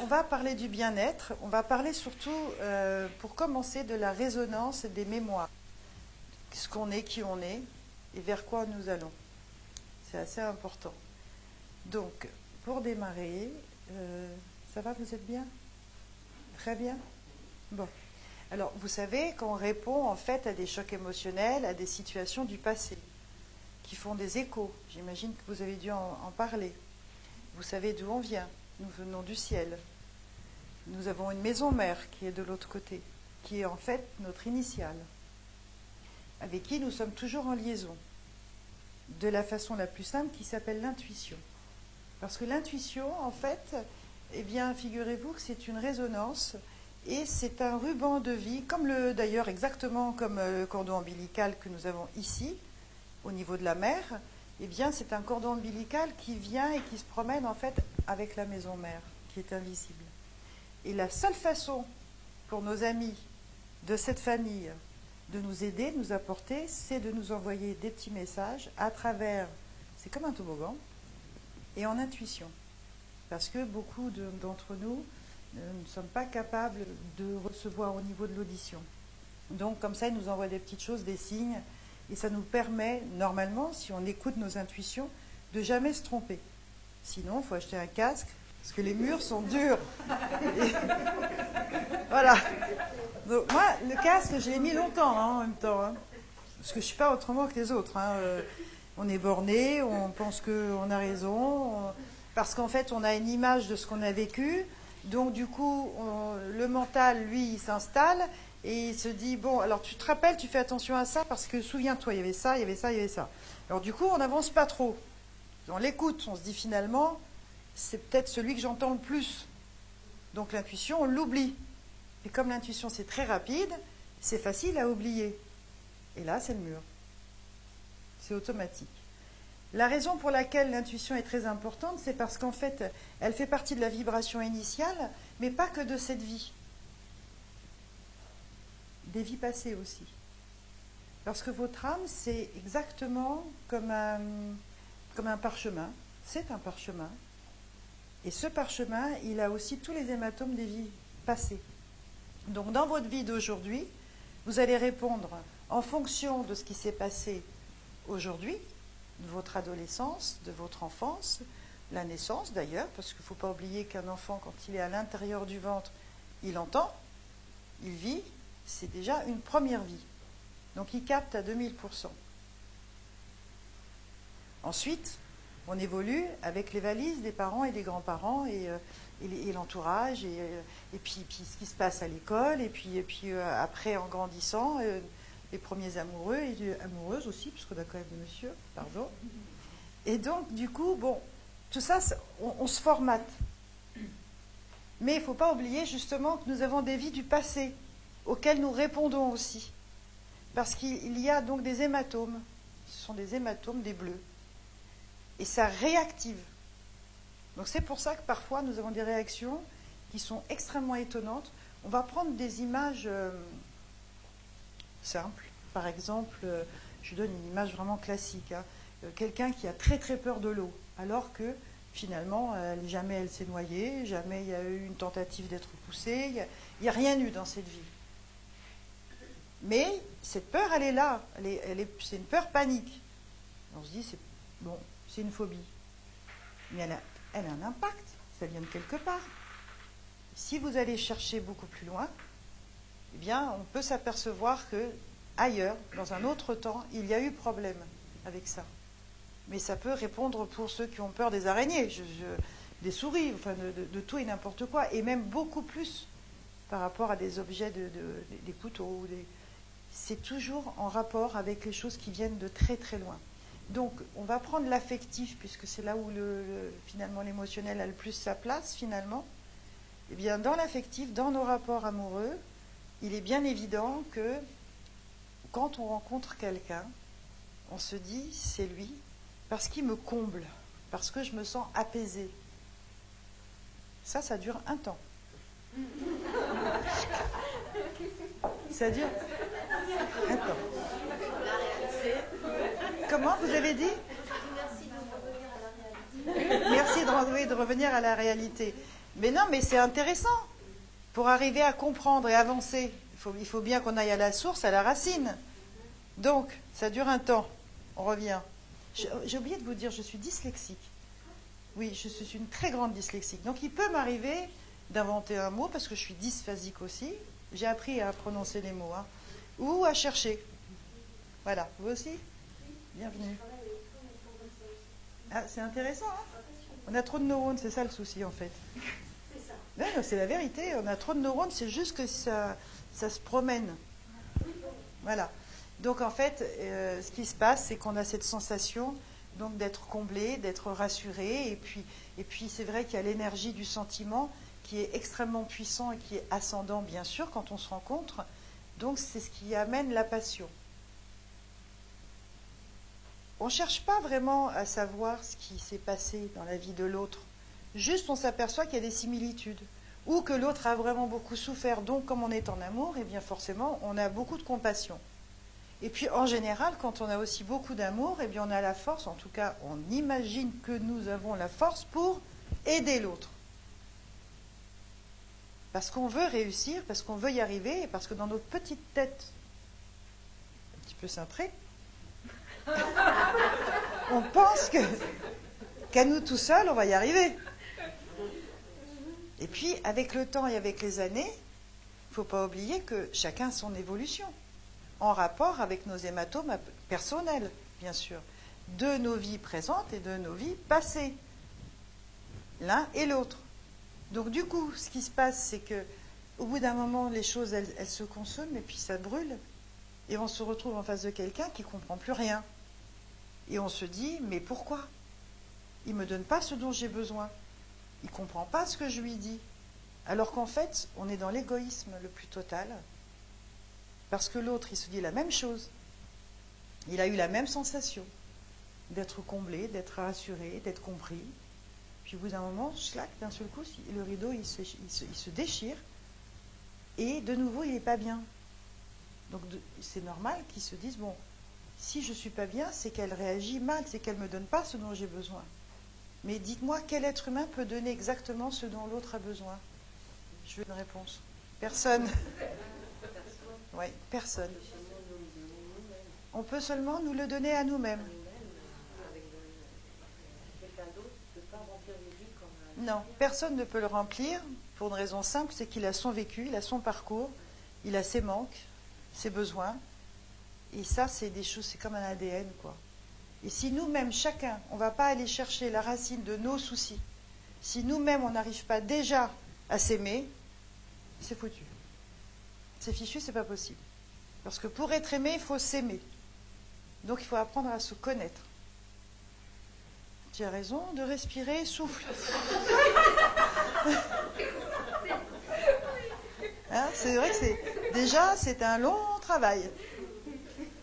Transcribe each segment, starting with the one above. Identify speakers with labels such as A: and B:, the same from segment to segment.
A: On va parler du bien-être. On va parler surtout, euh, pour commencer, de la résonance des mémoires. Ce qu'on est, qui on est, et vers quoi nous allons. C'est assez important. Donc, pour démarrer, euh, ça va, vous êtes bien? Très bien? Bon. Alors, vous savez qu'on répond en fait à des chocs émotionnels, à des situations du passé, qui font des échos. J'imagine que vous avez dû en, en parler. Vous savez d'où on vient. Nous venons du ciel. Nous avons une maison mère qui est de l'autre côté, qui est en fait notre initiale, avec qui nous sommes toujours en liaison, de la façon la plus simple qui s'appelle l'intuition. Parce que l'intuition, en fait, eh bien, figurez-vous que c'est une résonance et c'est un ruban de vie, comme le, d'ailleurs exactement comme euh, le cordon ombilical que nous avons ici, au niveau de la mer. Eh bien, c'est un cordon ombilical qui vient et qui se promène en fait avec la maison mère, qui est invisible. Et la seule façon pour nos amis de cette famille de nous aider, de nous apporter, c'est de nous envoyer des petits messages à travers, c'est comme un toboggan, et en intuition. Parce que beaucoup d'entre nous ne sommes pas capables de recevoir au niveau de l'audition. Donc comme ça, ils nous envoient des petites choses, des signes, et ça nous permet, normalement, si on écoute nos intuitions, de jamais se tromper. Sinon, il faut acheter un casque, parce que les murs sont durs. Voilà. Moi, le casque, je l'ai mis longtemps hein, en même temps. Hein. parce que je ne suis pas autrement que les autres. Hein. Euh, on est borné, on pense qu'on a raison, on, parce qu'en fait, on a une image de ce qu'on a vécu. Donc, du coup, le mental, lui, il s'installe et il se dit Bon, alors tu te rappelles, tu fais attention à ça, parce que souviens-toi, il y avait ça, il y avait ça, il y avait ça. Alors, du coup, on n'avance pas trop. On l'écoute, on se dit finalement c'est peut-être celui que j'entends le plus. Donc l'intuition, on l'oublie. Et comme l'intuition, c'est très rapide, c'est facile à oublier. Et là, c'est le mur. C'est automatique. La raison pour laquelle l'intuition est très importante, c'est parce qu'en fait, elle fait partie de la vibration initiale, mais pas que de cette vie. Des vies passées aussi. Parce que votre âme, c'est exactement comme un, parchemin. C'est un parchemin. Et ce parchemin, il a aussi tous les hématomes des vies passées. Donc dans votre vie d'aujourd'hui, vous allez répondre en fonction de ce qui s'est passé aujourd'hui, de votre adolescence, de votre enfance, la naissance d'ailleurs, parce qu'il ne faut pas oublier qu'un enfant, quand il est à l'intérieur du ventre, il entend, il vit, c'est déjà une première vie. Donc il capte à 2000%. Ensuite, on évolue avec les valises des parents et des grands-parents et, euh, et, l'entourage et, euh, et puis, puis, ce qui se passe à l'école et puis, et puis euh, après en grandissant les premiers amoureux et amoureuses aussi puisqu'on a quand même des messieurs, pardon. Et donc du coup, bon, tout ça, on, on se formate. Mais il ne faut pas oublier justement que nous avons des vies du passé auxquelles nous répondons aussi. Parce qu'il y a donc des hématomes. Ce sont des hématomes, des bleus et ça réactive. Donc c'est pour ça que parfois nous avons des réactions qui sont extrêmement étonnantes. On va prendre des images euh, simples. Par exemple, euh, je donne une image vraiment classique. Hein. Euh, Quelqu'un qui a très très peur de l'eau, alors que finalement, jamais elle s'est noyée, jamais il y a eu une tentative d'être poussée, il n'y a, a, rien eu dans cette vie. Mais cette peur, elle est là, elle est, elle c'est une peur panique. On se dit, c'est bon, c'est une phobie. Mais elle a, elle a, un impact, ça vient de quelque part. Si vous allez chercher beaucoup plus loin, eh bien, on peut s'apercevoir que ailleurs, dans un autre temps, il y a eu problème avec ça. Mais ça peut répondre pour ceux qui ont peur des araignées, je, des souris, enfin de, de, tout et n'importe quoi, et même beaucoup plus par rapport à des objets, de, des couteaux. Des... C'est toujours en rapport avec les choses qui viennent de très très loin. Donc, on va prendre l'affectif, puisque c'est là où le, le, finalement l'émotionnel a le plus sa place, finalement. Eh bien, dans l'affectif, dans nos rapports amoureux, il est bien évident que quand on rencontre quelqu'un, on se dit, c'est lui, parce qu'il me comble, parce que je me sens apaisée. Ça, ça dure un temps. Ça dure Comment vous avez dit
B: Merci de revenir à la réalité.
A: Mais non, mais c'est intéressant. Pour arriver à comprendre et avancer, il faut, il faut bien qu'on aille à la source, à la racine. Donc, ça dure un temps. On revient. J'ai oublié de vous dire, je suis dyslexique. Oui, je suis une très grande dyslexique. Donc, il peut m'arriver d'inventer un mot parce que je suis dysphasique aussi. J'ai appris à prononcer les mots. Hein, ou à chercher. Voilà. Vous aussi Bienvenue. Ah, c'est intéressant. Hein on a trop de neurones, c'est ça le souci en fait. C'est la vérité. On a trop de neurones, c'est juste que ça, ça se promène. Voilà. Donc en fait, euh, ce qui se passe, c'est qu'on a cette sensation donc d'être comblé, d'être rassuré, et puis, et puis c'est vrai qu'il y a l'énergie du sentiment qui est extrêmement puissant et qui est ascendant bien sûr quand on se rencontre. Donc c'est ce qui amène la passion. On ne cherche pas vraiment à savoir ce qui s'est passé dans la vie de l'autre. Juste on s'aperçoit qu'il y a des similitudes ou que l'autre a vraiment beaucoup souffert. Donc, comme on est en amour, eh bien forcément, on a beaucoup de compassion. Et puis, en général, quand on a aussi beaucoup d'amour, eh bien, on a la force, en tout cas, on imagine que nous avons la force pour aider l'autre. Parce qu'on veut réussir, parce qu'on veut y arriver, et parce que dans notre petite tête, un petit peu cintrée, on pense que qu'à nous tout seuls, on va y arriver. Et puis, avec le temps et avec les années, il ne faut pas oublier que chacun a son évolution, en rapport avec nos hématomes personnels, bien sûr, de nos vies présentes et de nos vies passées, l'un et l'autre. Donc, du coup, ce qui se passe, c'est que au bout d'un moment, les choses, elles, se consomment et puis ça brûle. Et on se retrouve en face de quelqu'un qui ne comprend plus rien. Et on se dit, mais pourquoi? Il ne me donne pas ce dont j'ai besoin. Il ne comprend pas ce que je lui dis. Alors qu'en fait, on est dans l'égoïsme le plus total. Parce que l'autre, il se dit la même chose. Il a eu la même sensation d'être comblé, d'être rassuré, d'être compris. Puis au bout d'un moment, slack, d'un seul coup, le rideau, il se, il se, déchire. Et de nouveau, il n'est pas bien. Donc c'est normal qu'il se dise, bon, si je ne suis pas bien, c'est qu'elle réagit mal, c'est qu'elle ne me donne pas ce dont j'ai besoin. Mais dites-moi, quel être humain peut donner exactement ce dont l'autre a besoin? Je veux une réponse. Personne. Oui, personne. On peut seulement nous le donner à nous-mêmes. Non, personne ne peut le remplir pour une raison simple, c'est qu'il a son vécu, il a son parcours, il a ses manques, ses besoins. Et ça, c'est des choses, c'est comme un ADN, quoi. Et si nous-mêmes, chacun, on ne va pas aller chercher la racine de nos soucis, si nous-mêmes, on n'arrive pas déjà à s'aimer, c'est foutu. C'est fichu, c'est pas possible. Parce que pour être aimé, il faut s'aimer. Donc il faut apprendre à se connaître. Tu as raison de respirer, souffle. Hein, c'est vrai que c'est déjà c'est un long travail.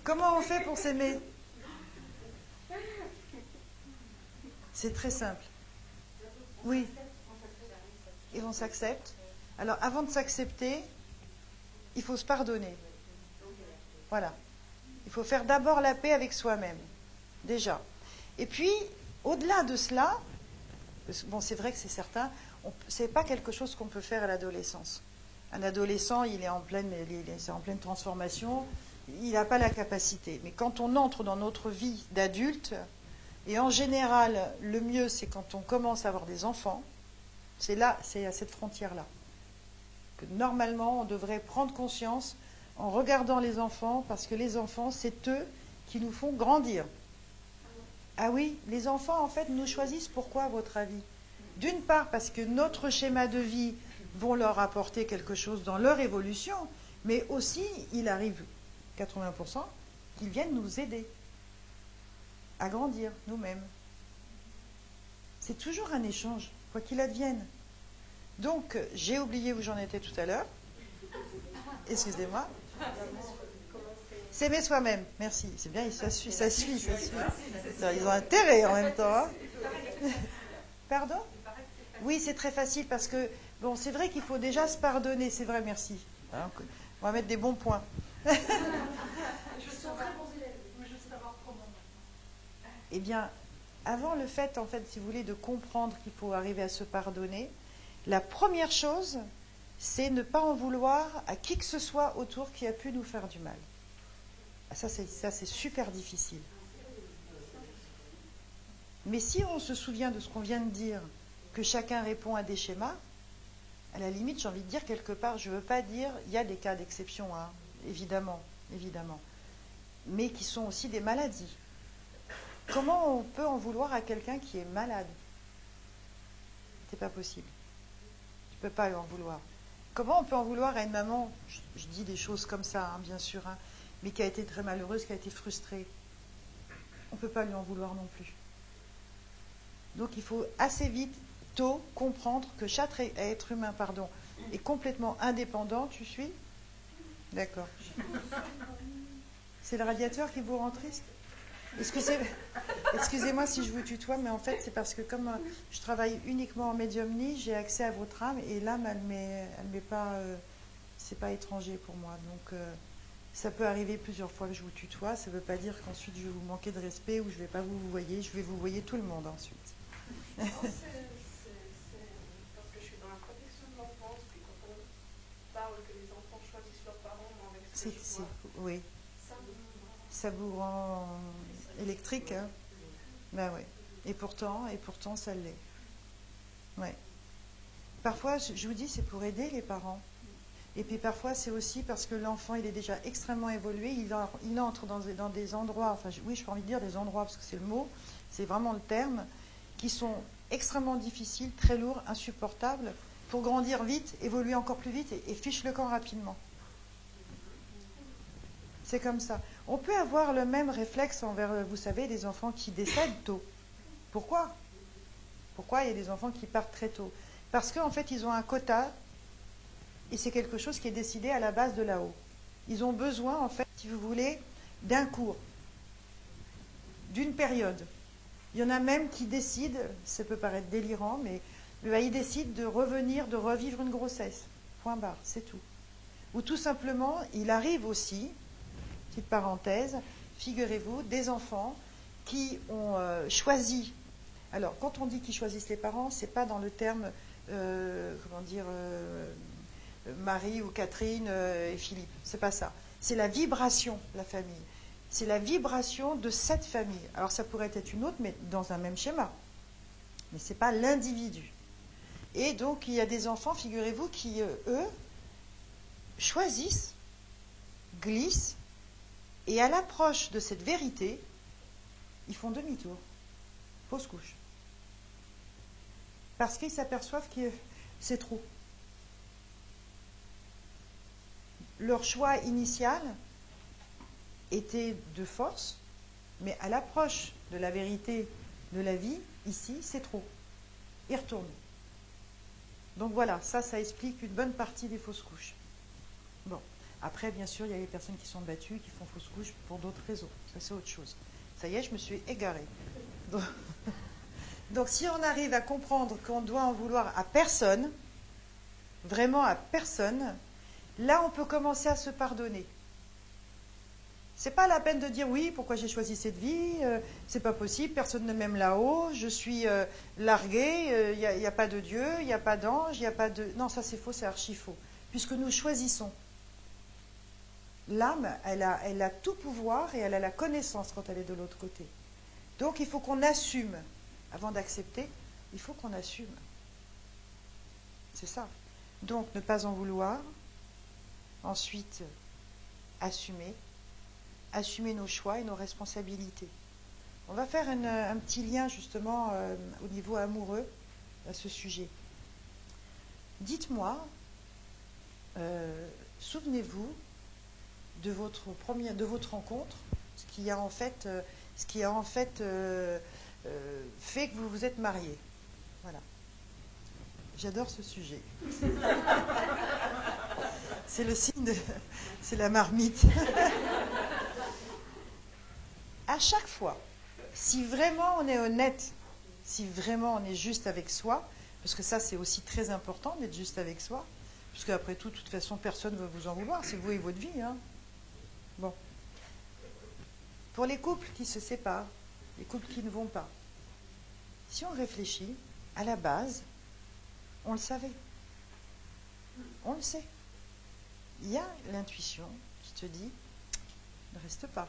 A: Comment on fait pour s'aimer? C'est très simple. Oui. Et on s'accepte. Alors, avant de s'accepter, il faut se pardonner. Voilà. Il faut faire d'abord la paix avec soi-même. Déjà. Et puis, au-delà de cela, bon, c'est vrai que c'est certain, ce n'est pas quelque chose qu'on peut faire à l'adolescence. Un adolescent, il est en pleine, est en pleine transformation, il n'a pas la capacité. Mais quand on entre dans notre vie d'adulte, et en général, le mieux, c'est quand on commence à avoir des enfants. C'est là, c'est à cette frontière-là. Que normalement, on devrait prendre conscience en regardant les enfants, parce que les enfants, c'est eux qui nous font grandir. Ah oui, les enfants, en fait, nous choisissent pourquoi, à votre avis? D'une part, parce que notre schéma de vie vont leur apporter quelque chose dans leur évolution, mais aussi, il arrive 80% qu'ils viennent nous aider à grandir nous-mêmes. C'est toujours un échange, quoi qu'il advienne. Donc, j'ai oublié où j'en étais tout à l'heure. Excusez-moi. S'aimer soi-même. Merci. C'est bien, ça suit, ça suit, ça suit. Ils ont intérêt en même temps. Hein. Pardon? Oui, c'est très facile parce que, bon, c'est vrai qu'il faut déjà se pardonner. C'est vrai, merci. Hein, on va mettre des bons points. eh bien, avant le fait, en fait, si vous voulez, de comprendre qu'il faut arriver à se pardonner, la première chose, c'est ne pas en vouloir à qui que ce soit autour qui a pu nous faire du mal. Ça, c'est, super difficile. Mais si on se souvient de ce qu'on vient de dire, que chacun répond à des schémas, à la limite, j'ai envie de dire quelque part, je ne veux pas dire, il y a des cas d'exception, hein, évidemment, évidemment, mais qui sont aussi des maladies. Comment on peut en vouloir à quelqu'un qui est malade? C'est pas possible. Tu peux pas lui en vouloir. Comment on peut en vouloir à une maman, je, dis des choses comme ça, hein, bien sûr, hein, mais qui a été très malheureuse, qui a été frustrée On ne peut pas lui en vouloir non plus. Donc il faut assez vite, tôt, comprendre que chaque être humain pardon, est complètement indépendant. Tu suis? D'accord. C'est le radiateur qui vous rend triste? Excusez-moi si je vous tutoie, mais en fait, c'est parce que comme euh, je travaille uniquement en médiumnie, j'ai accès à votre âme et l'âme, elle m'est, elle pas, euh, c'est pas étranger pour moi. Donc, euh, ça peut arriver plusieurs fois que je vous tutoie. Ça ne veut pas dire qu'ensuite je vais vous manquer de respect ou je ne vais pas vous vous voyer. Je vais vous voyer tout le monde ensuite.
B: c'est, parce que je suis dans la protection de l'enfance, puis quand on parle que les enfants choisissent leurs parents, avec ce c'est,
A: oui. Ça vous rend électrique. Hein? Ben oui. Et pourtant, et pourtant, ça l'est. Ouais. Parfois, je vous dis, c'est pour aider les parents. Et puis parfois, c'est aussi parce que l'enfant, il est déjà extrêmement évolué, il, entre dans, dans, des endroits, enfin oui, je peux envie de dire des endroits, parce que c'est le mot, c'est vraiment le terme, qui sont extrêmement difficiles, très lourds, insupportables, pour grandir vite, évoluer encore plus vite et, et fiche le camp rapidement. C'est comme ça. On peut avoir le même réflexe envers, euh, vous savez, des enfants qui décèdent tôt. Pourquoi? Pourquoi il y a des enfants qui partent très tôt? Parce qu'en fait, ils ont un quota et c'est quelque chose qui est décidé à la base de là-haut. Ils ont besoin, en fait, si vous voulez, d'un cours, d'une période. Il y en a même qui décident, ça peut paraître délirant, mais ils décident de revenir, de revivre une grossesse. Point barre, c'est tout. Ou tout simplement, il arrive aussi, petite parenthèse, figurez-vous, des enfants qui ont euh, choisi. Alors, quand on dit qu'ils choisissent les parents, c'est pas dans le terme, euh, comment dire, euh, Marie ou Catherine et Philippe. C'est pas ça. C'est la vibration, la famille. C'est la vibration de cette famille. Alors, ça pourrait être une autre, mais dans un même schéma. Mais c'est pas l'individu. Et donc, il y a des enfants, figurez-vous, qui, eux, choisissent, glissent et à l'approche de cette vérité, ils font demi-tour, fausse couche. Parce qu'ils s'aperçoivent que c'est trop. Leur choix initial était de force, mais à l'approche de la vérité de la vie, ici, c'est trop. Ils retournent. Donc voilà, ça, ça explique une bonne partie des fausses couches. Bon. Après, bien sûr, il y a les personnes qui sont battues, qui font fausse couche pour d'autres raisons. Ça, c'est autre chose. Ça y est, je me suis égarée. Donc, si on arrive à comprendre qu'on doit en vouloir à personne, vraiment à personne, là, on peut commencer à se pardonner. C'est pas la peine de dire oui, pourquoi j'ai choisi cette vie, euh, c'est pas possible, personne ne m'aime là-haut, je suis euh, largué, il n'y a, pas de Dieu, il n'y a pas d'ange, il n'y a pas de. Non, ça c'est faux, c'est archi faux. Puisque nous choisissons l'âme, elle a tout pouvoir et elle a la connaissance quand elle est de l'autre côté. Donc il faut qu'on assume. Avant d'accepter, il faut qu'on assume. C'est ça. Donc ne pas en vouloir. Ensuite, assumer. Assumer nos choix et nos responsabilités. On va faire un petit lien justement euh, au niveau amoureux à ce sujet. Dites-moi, euh, souvenez-vous de votre de votre rencontre, ce qui a en fait, euh, ce qui a en fait euh, euh, fait que vous vous êtes mariés. Voilà. J'adore ce sujet. c'est le signe de, c'est la marmite. à chaque fois, si vraiment on est honnête, si vraiment on est juste avec soi, parce que ça c'est aussi très important d'être juste avec soi, puisque après tout, de toute façon, personne ne va vous en vouloir, c'est vous et votre vie. Hein. Bon. Pour les couples qui se séparent, les couples qui ne vont pas, Si on réfléchit, à la base, on le savait. On le sait. Il y a l'intuition qui te dit ne reste pas.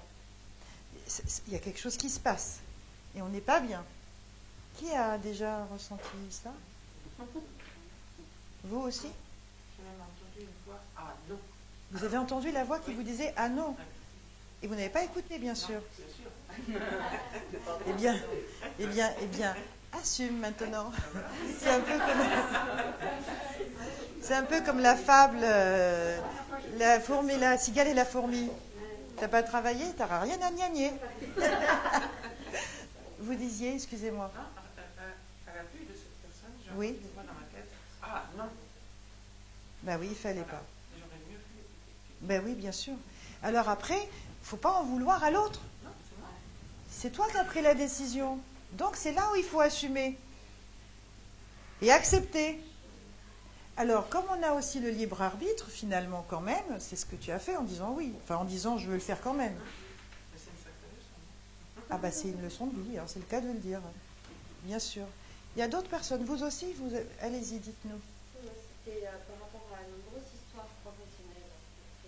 A: Il y a quelque chose qui se passe et on n'est pas bien. Qui a déjà ressenti ça? Vous aussi? Vous avez entendu la voix qui vous disait Ah non Et vous n'avez pas écouté, bien sûr.
C: Bien sûr.
A: Eh bien, eh bien, eh bien, assume maintenant. C'est un peu comme, c'est un peu comme la fable, euh, la fourmi, la cigale et la fourmi. T'as pas travaillé, t'auras rien à gagner. Vous disiez, excusez-moi.
C: Ah, à, à- à la vue de cette personne,
A: Oui.
C: dans ma tête Ah non.
A: Ben oui, il fallait pas.
C: Mieux.
A: Ben oui, bien sûr. Alors après, faut pas en vouloir à l'autre.
C: C'est
A: toi qui as pris la décision. Donc c'est là où il faut assumer et accepter. Alors, comme on a aussi le libre arbitre, finalement, quand même, c'est ce que tu as fait en disant oui. Enfin, en disant je veux le faire quand même.
C: Une.
A: Ah, bah, c'est une leçon de vie, hein, c'est le cas de le dire. Bien sûr. Il y a d'autres personnes. Vous aussi, vous allez-y, dites-nous.
D: C'était euh, par rapport à une grosse histoire professionnelle.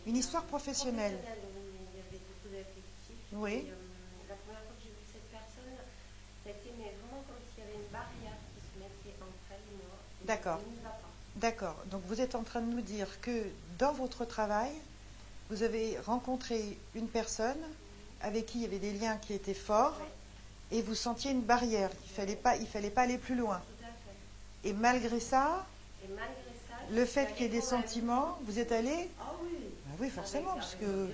A: Une histoire professionnelle.
D: Il y avait beaucoup d'affectifs.
A: Oui.
D: Et, euh, la première fois que j'ai vu cette personne, ça a été mais vraiment comme s'il y avait une barrière qui se mettait entre elle et moi.
A: D'accord.
D: pas.
A: D'accord. Donc vous êtes en train de nous dire que dans votre travail, vous avez rencontré une personne avec qui il y avait des liens qui étaient forts et vous sentiez une barrière. Il fallait pas, il fallait pas aller plus loin. Et malgré ça,
D: Et malgré ça,
A: le fait qu'il y ait des sentiments, vous êtes allé
D: Ah oui.
A: Oui, forcément, parce que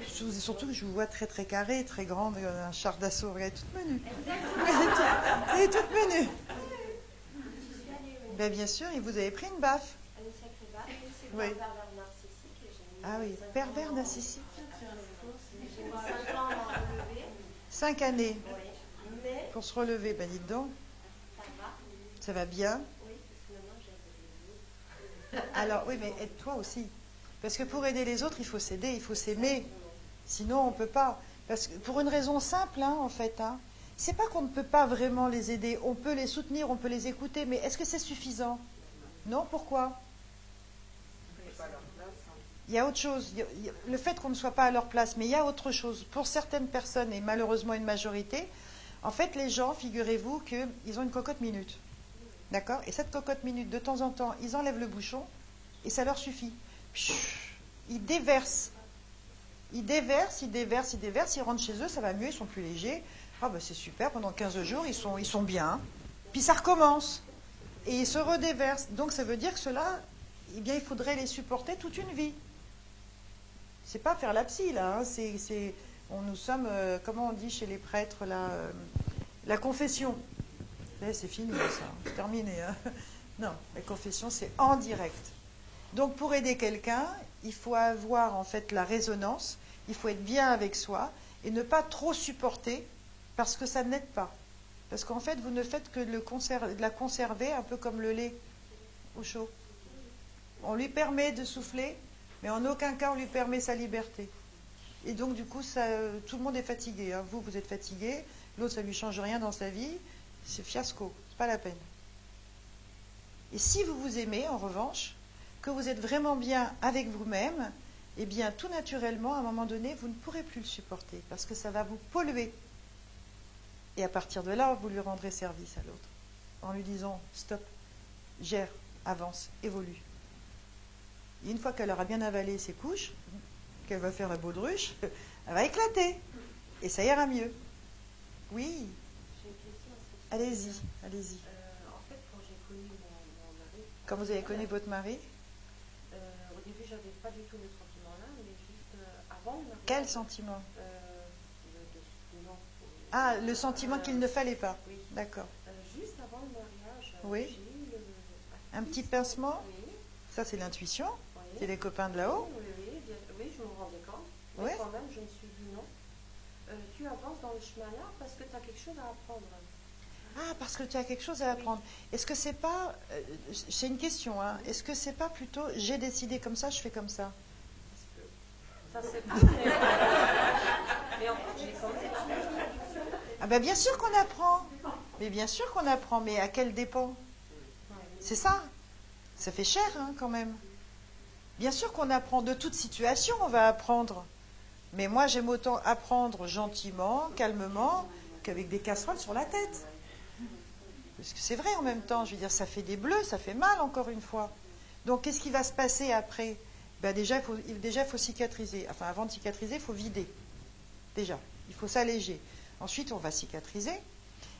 A: je- surtout que je vous vois très très carré, très grande, euh, un char d'assaut, regardez, toute menue.
D: Exactement.
A: Elle est toute menue.
D: Je suis allée oui,
A: Ben, bien sûr, et vous avez pris une baffe.
D: une sacrée c'est
A: Oui.
D: pervers narcissique. et
A: Ah oui,
D: cinq
A: pervers
D: ans-
A: narcissique.
D: J'ai mis 5 ans à m'en relever.
A: Cinq années
D: Oui. Mais
A: pour se relever. Ben dites donc,
D: ça va.
A: ça va bien.
D: Oui, parce que maintenant j'ai
A: Alors oui, mais aide-toi aussi. Parce que pour aider les autres, il faut s'aider, il faut s'aimer. Sinon, on ne peut pas. Parce que pour une raison simple, hein, en fait. Hein, c'est pas qu'on ne peut pas vraiment les aider. On peut les soutenir, on peut les écouter, mais est-ce que c'est suffisant? Non, pourquoi? Il y a autre chose. Le fait qu'on ne soit pas à leur place, mais il y a autre chose. Pour certaines personnes, et malheureusement une majorité, en fait, les gens, figurez-vous qu'ils ont une cocotte minute. D'accord? Et cette cocotte minute, de temps en temps, ils enlèvent le bouchon et ça leur suffit. Ils déversent. Ils déversent, ils déversent, ils déversent, ils rentrent chez eux, ça va mieux, ils sont plus légers. Ah ben c'est super, pendant 15 jours, ils sont, ils sont bien. Puis ça recommence. Et ils se redéversent. Donc ça veut dire que cela, eh bien, il faudrait les supporter toute une vie. C'est pas faire la psy, là. hein, C'est, c'est- on, nous sommes, euh, comment on dit chez les prêtres, là, euh, la confession. Eh, c'est fini, ça. C'est terminé. hein. Non, la confession, c'est en direct. Donc, pour aider quelqu'un, il faut avoir, en fait, la résonance. Il faut être bien avec soi et ne pas trop supporter parce que ça n'aide pas. Parce qu'en fait, vous ne faites que le conser- de la conserver un peu comme le lait au chaud. On lui permet de souffler, mais en aucun cas on lui permet sa liberté. Et donc du coup, tout le monde est fatigué. hein. Vous, vous êtes fatigué, l'autre, ça lui change rien dans sa vie. C'est fiasco, c'est pas la peine. Et si vous vous aimez, en revanche, que vous êtes vraiment bien avec vous-même, eh bien, tout naturellement, à un moment donné, vous ne pourrez plus le supporter parce que ça va vous polluer. Et à partir de là, vous lui rendrez service à l'autre en lui disant stop, gère, avance, évolue. Et une fois qu'elle aura bien avalé ses couches, qu'elle va faire la baudruche, elle va éclater. Et ça ira mieux. Oui, allez-y, allez-y.
D: Euh, en fait, quand j'ai connu mon, mon mari,
A: Quand vous avez connu votre mari,
D: euh, au début, j'avais pas du tout le sentiment-là, mais juste euh, avant
A: quel sentiment
D: euh, le- de- non, euh,
A: Ah, le sentiment qu'il ne fallait pas.
D: Oui.
A: D'accord.
D: Euh, juste avant le mariage, euh,
A: Oui.
D: j'ai eu le-
A: Un petit pincement
D: Oui,
A: Ça, c'est l'intuition.
D: oui.
A: C'est les copains de là-haut.
D: Oui, oui, je me rendais compte. Mais quand même, je me suis dit non. Euh, tu avances dans le chemin là parce que tu as quelque chose à apprendre.
A: Ah, parce que tu as quelque chose à apprendre. Est-ce que c'est pas. euh, c'est une question, hein. Est-ce que c'est pas plutôt j'ai décidé comme ça, je fais comme ça?
D: Ça c'est pas. Mais en fait, j'ai quand même.
A: Ah, ben bien sûr qu'on apprend. Mais bien sûr qu'on apprend, mais à quel dépend? C'est ça. Ça fait cher hein, quand même. Bien sûr qu'on apprend de toute situation, on va apprendre. Mais moi, j'aime autant apprendre gentiment, calmement, qu'avec des casseroles sur la tête. Parce que c'est vrai en même temps, je veux dire, ça fait des bleus, ça fait mal encore une fois. Donc qu'est-ce qui va se passer après? Ben déjà, il faut, déjà, il faut cicatriser. Enfin, avant de cicatriser, il faut vider. Déjà, il faut s'alléger. Ensuite, on va cicatriser.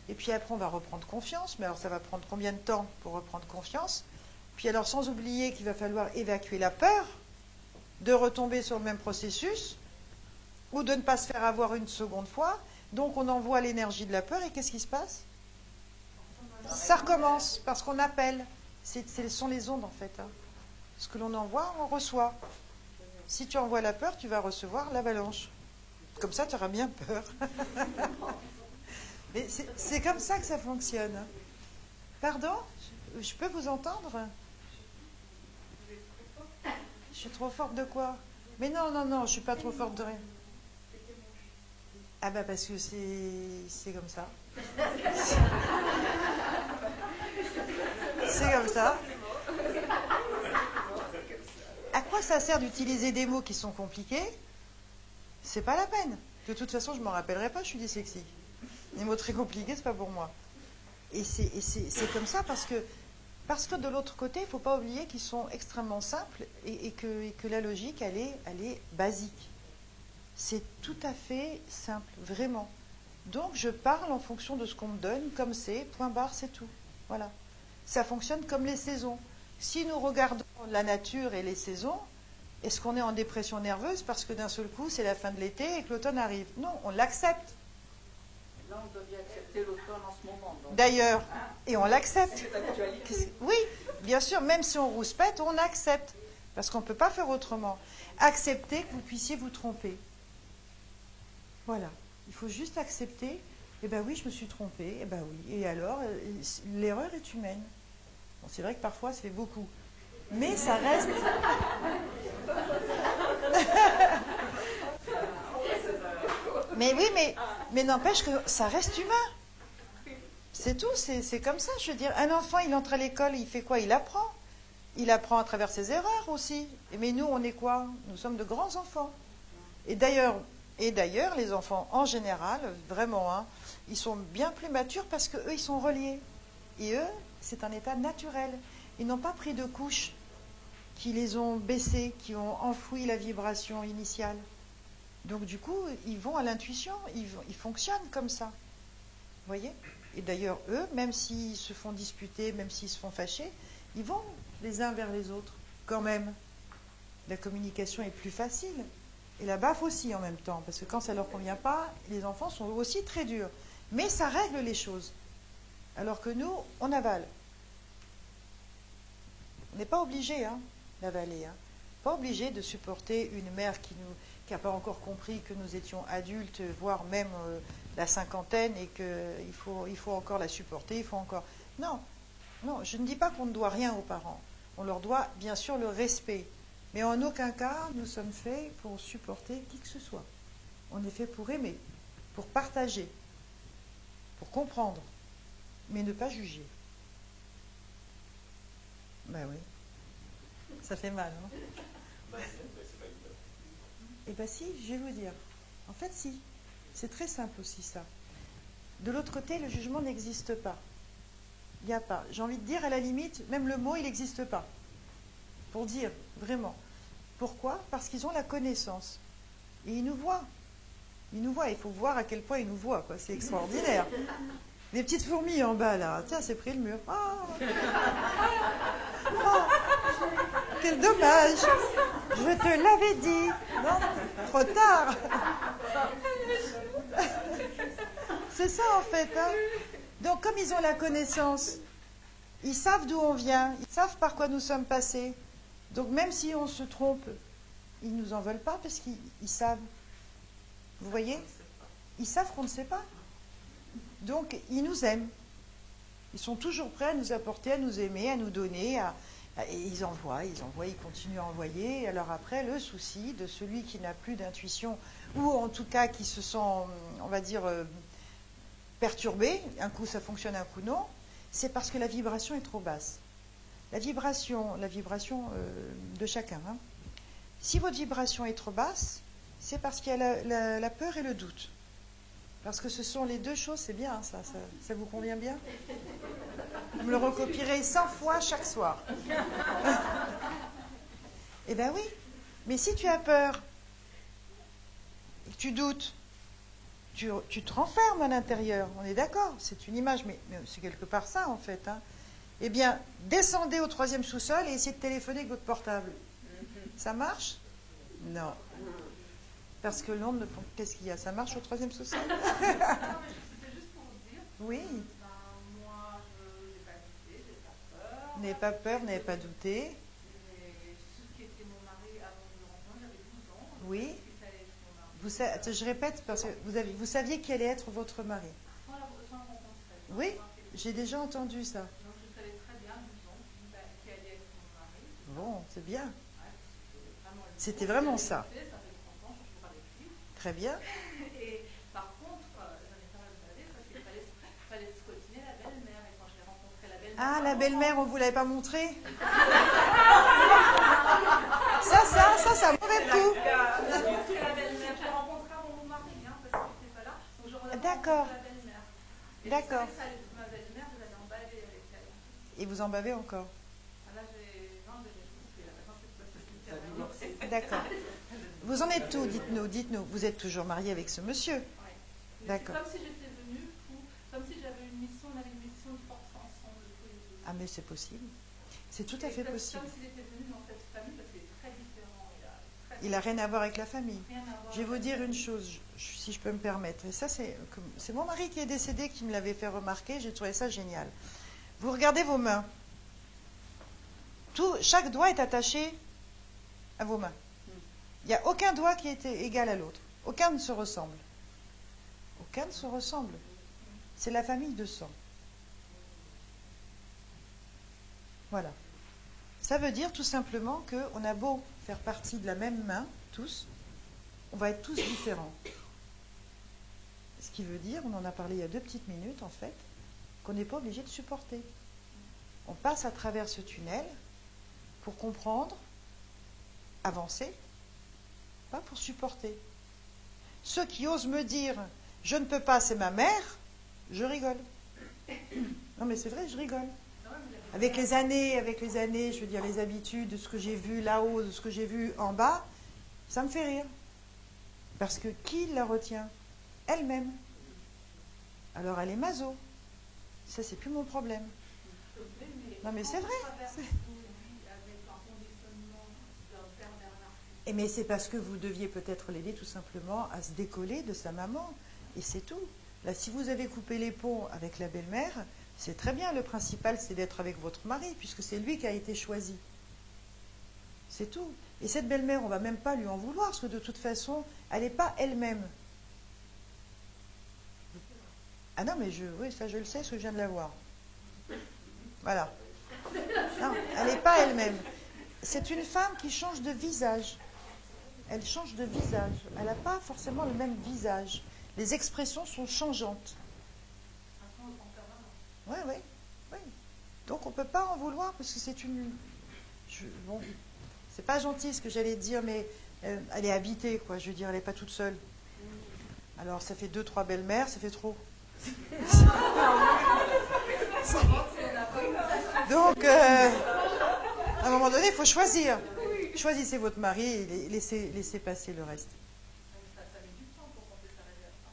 A: Et puis après, on va reprendre confiance. Mais alors, ça va prendre combien de temps pour reprendre confiance? Puis alors, sans oublier qu'il va falloir évacuer la peur de retomber sur le même processus ou de ne pas se faire avoir une seconde fois. Donc, on envoie l'énergie de la peur et qu'est-ce qui se passe? Ça recommence parce qu'on appelle. Ce sont les ondes, en fait. Hein. Ce que l'on envoie, on reçoit. Si tu envoies la peur, tu vas recevoir l'avalanche. Comme ça, tu auras bien peur. Mais c'est comme ça que ça fonctionne. Pardon? Je peux vous entendre? Je suis trop forte de quoi? Mais non, non, non, je suis pas trop forte de rien. Ah bah parce que c'est comme ça. C'est comme ça. À quoi ça sert d'utiliser des mots qui sont compliqués? C'est pas la peine. De toute façon, je m'en rappellerai pas, je suis dyslexique. Les mots très compliqués, c'est pas pour moi. Et c'est comme ça parce que, parce que de l'autre côté, il ne faut pas oublier qu'ils sont extrêmement simples et, que, la logique, est, elle est basique. C'est tout à fait simple, vraiment. Donc je parle en fonction de ce qu'on me donne, comme c'est, point barre, c'est tout. Voilà. Ça fonctionne comme les saisons. Si nous regardons la nature et les saisons, est-ce qu'on est en dépression nerveuse parce que d'un seul coup c'est la fin de l'été et que l'automne arrive? Non, on l'accepte.
C: Là, on bien accepter l'automne en ce moment.
A: D'ailleurs, et on l'accepte. Oui, bien sûr, même si on rouspète, on accepte. Parce qu'on ne peut pas faire autrement. Accepter que vous puissiez vous tromper. Voilà. Il faut juste accepter. Eh bien oui, je me suis trompée. Eh bien oui. Et alors, euh, l'erreur est humaine c'est vrai que parfois, ça fait beaucoup. Mais ça reste. mais oui, mais, mais n'empêche que ça reste humain. C'est tout, c'est comme ça. Je veux dire, un enfant, il entre à l'école, il fait quoi? Il apprend. Il apprend à travers ses erreurs aussi. Mais nous, on est quoi? Nous sommes de grands enfants. Et d'ailleurs, et d'ailleurs, les enfants en général, vraiment, hein, ils sont bien plus matures parce qu'eux, ils sont reliés. Et eux, c'est un état naturel. Ils n'ont pas pris de couches qui les ont baissées, qui ont enfoui la vibration initiale. Donc du coup, ils vont à l'intuition, ils, ils, fonctionnent comme ça. Vous voyez? Et d'ailleurs, eux, même s'ils se font disputer, même s'ils se font fâcher, ils vont les uns vers les autres, quand même. La communication est plus facile. Et la baffe aussi en même temps, parce que quand ça ne leur convient pas, les enfants sont aussi très durs. Mais ça règle les choses. Alors que nous, on avale. On n'est pas obligé hein, d'avaler. Hein. Pas obligé de supporter une mère qui n'a pas encore compris que nous étions adultes, voire même euh, la cinquantaine, et qu'il faut, il faut encore la supporter, il faut encore. Non, non, je ne dis pas qu'on ne doit rien aux parents. On leur doit bien sûr le respect. Mais en aucun cas, nous sommes faits pour supporter qui que ce soit. On est fait pour aimer, pour partager, pour comprendre mais ne pas juger. Ben oui. Ça fait mal, hein Eh bien si, je vais vous dire. En fait, si. C'est très simple aussi ça. De l'autre côté, le jugement n'existe pas. Il n'y a pas. J'ai envie de dire, à la limite, même le mot, il n'existe pas. Pour dire, vraiment. Pourquoi? Parce qu'ils ont la connaissance. Et ils nous voient. Ils nous voient. Il faut voir à quel point ils nous voient. C'est extraordinaire. Des petites fourmis en bas là. Tiens, c'est pris le mur. Oh. Oh. Quel dommage. Je te l'avais dit. Non, trop tard. C'est ça en fait. Hein. Donc comme ils ont la connaissance, ils savent d'où on vient, ils savent par quoi nous sommes passés. Donc même si on se trompe, ils ne nous en veulent pas parce qu'ils savent. Vous voyez? Ils savent qu'on ne sait pas. Donc, ils nous aiment. Ils sont toujours prêts à nous apporter, à nous aimer, à nous donner. Ils envoient, ils envoient, ils continuent à envoyer. Alors après, le souci de celui qui n'a plus d'intuition, ou en tout cas qui se sent, on va dire, euh, perturbé, un coup ça fonctionne, un coup non, c'est parce que la vibration est trop basse. La vibration, la vibration euh, de chacun. hein. Si votre vibration est trop basse, c'est parce qu'il y a la peur et le doute. Parce que ce sont les deux choses, c'est bien ça, ça, ça vous convient bien Vous me le recopierez 100 fois chaque soir. eh bien oui, mais si tu as peur, tu doutes, tu, te renfermes à l'intérieur, on est d'accord, c'est une image, mais, mais c'est quelque part ça en fait. hein. Eh bien, descendez au troisième sous-sol et essayez de téléphoner avec votre portable. Ça marche? Non. Parce que l'onde ne font. Qu'est-ce qu'il y a? Ça marche au troisième sous-sol?
B: Non, mais c'était juste pour vous dire,
A: Oui.
B: ben, moi, je n'ai pas douté, j'ai pas peur.
A: N'ayez pas peur, n'ayez pas douté.
B: Mais ce qui était mon mari avant de le rencontrer, j'avais 12 ans. je
A: Oui. Vous, je répète, parce que vous, avez, vous saviez qui allait être votre mari?
B: Sans
A: Oui. J'ai déjà entendu ça.
B: Donc je savais très bien, 12 ans, qui, va- qui allait être mon mari.
A: Bon, c'est bien. C'était vraiment ça.
B: fait, Ça fait 30 ans, je suis toujours avec lui.
A: Très bien.
B: Et par contre, euh, j'en ai pas mal bavé parce qu'il fallait, fallait scrutiner la belle-mère. Et quand j'ai rencontré la belle-mère.
A: Ah, la belle-mère, on vous l'avait pas montré Ça, ça, ça, ça mauvais coup.
B: La belle-mère. J'ai rencontré mon mari, hein, parce qu'il n'était pas là. Donc je
A: D'accord.
B: la belle-mère.
A: D'accord.
B: ma belle-mère, je l'avais emballée avec elle.
A: Et vous en bavez encore
B: Ah,
A: D'accord. Vous en êtes où Dites-nous, dites-nous. Vous êtes toujours marié avec ce monsieur
B: Ouais.
A: D'accord.
B: Comme si j'étais venue, pour- comme si j'avais une mission, on avait une mission de force ensemble.
A: Ah, mais c'est possible. C'est tout à
B: Et
A: fait
B: comme-
A: possible.
B: Comme s'il était venu dans cette famille, parce qu'il est très différent. Il a très
A: Il n'a rien à voir avec la famille. Je vais vous dire une chose, je- si je peux me permettre. Et ça, c'est mon mari qui est décédé qui me l'avait fait remarquer. J'ai trouvé ça génial. Vous regardez vos mains. Tout, chaque doigt est attaché à vos mains. Il n'y a aucun doigt qui est égal à l'autre. Aucun ne se ressemble. Aucun ne se ressemble. C'est la famille de sang. Voilà. Ça veut dire tout simplement qu'on a beau faire partie de la même main, tous, on va être tous différents. Ce qui veut dire, on en a parlé il y a deux petites minutes en fait, qu'on n'est pas obligé de supporter. On passe à travers ce tunnel pour comprendre, avancer, pas pour supporter. Ceux qui osent me dire je ne peux pas, c'est ma mère, je rigole. Non mais c'est vrai, je rigole. Avec les années, avec les années, je veux dire les habitudes, de ce que j'ai vu là-haut, de ce que j'ai vu en bas, ça me fait rire. Parce que qui la retient? Elle-même. Alors elle est maso. Ça, c'est plus mon problème. Non, mais c'est vrai,
B: traverse
A: c'est-
B: une vie avec un conditionnement d'un pervers narcissique,
A: Mais c'est parce que vous deviez peut-être l'aider tout simplement à se décoller de sa maman. Et c'est tout. Là, si vous avez coupé les ponts avec la belle-mère, c'est très bien. Le principal, c'est d'être avec votre mari, puisque c'est lui qui a été choisi. C'est tout. Et cette belle-mère, on va même pas lui en vouloir, parce que de toute façon, elle n'est pas elle-même. Ah non, mais je, oui, ça je le sais, parce que je viens de la voir. Voilà. Non, elle n'est pas elle-même. C'est une femme qui change de visage. Elle change de visage. Elle n'a pas forcément le même visage. Les expressions sont changeantes. Oui, oui, oui. Donc on ne peut pas en vouloir parce que c'est une. bon, c'est pas gentil ce que j'allais dire, mais euh, elle est habitée, quoi. Je veux dire, elle n'est pas toute seule. Alors ça fait deux, trois belles-mères, ça fait trop. Donc, euh, à un moment donné, il faut choisir. Choisissez votre mari et laissez, laissez passer le reste.
B: Ça, ça met du temps pour qu'on puisse arriver à ça.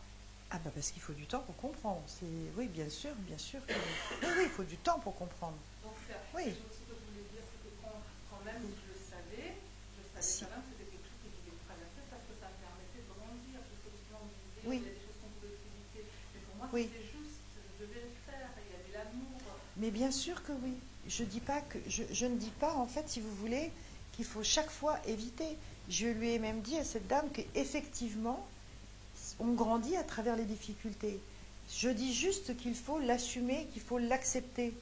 A: Ah bah parce qu'il faut du temps pour comprendre. C'est oui, bien sûr, bien sûr. que- Oui, oui, il faut du temps pour comprendre.
B: Donc.
A: Oui.
B: Ce que je voulais dire, c'est que quand, quand même je le savais, je savais
A: Si.
B: quand même que c'était quelque chose que je devais traverser parce que ça me permettait de grandir. Je sais souvent me disais,
A: Oui.
B: il y a des choses qu'on pouvait éviter. Mais pour moi,
A: Oui.
B: c'était juste, je devais le faire. Il y avait l'amour.
A: Mais bien sûr que oui. Je dis pas que je, je ne dis pas en fait, si vous voulez, qu'il faut chaque fois éviter. Je lui ai même dit à cette dame qu'effectivement, on grandit à travers les difficultés. Je dis juste qu'il faut l'assumer, qu'il faut l'accepter.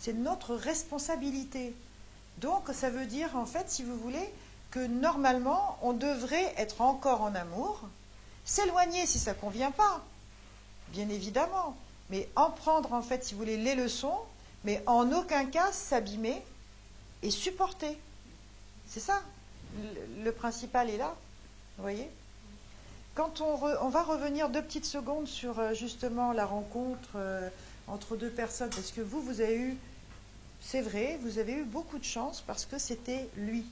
A: C'est notre responsabilité. Donc ça veut dire en fait, si vous voulez, que normalement, on devrait être encore en amour, s'éloigner si ça ne convient pas. bien évidemment, mais en prendre en fait, si vous voulez, les leçons, mais en aucun cas s'abîmer et supporter. C'est ça, le, principal est là, vous voyez quand on, va revenir deux petites secondes sur euh, justement la rencontre euh, entre deux personnes, parce que vous, vous avez eu, c'est vrai, vous avez eu beaucoup de chance parce que c'était lui,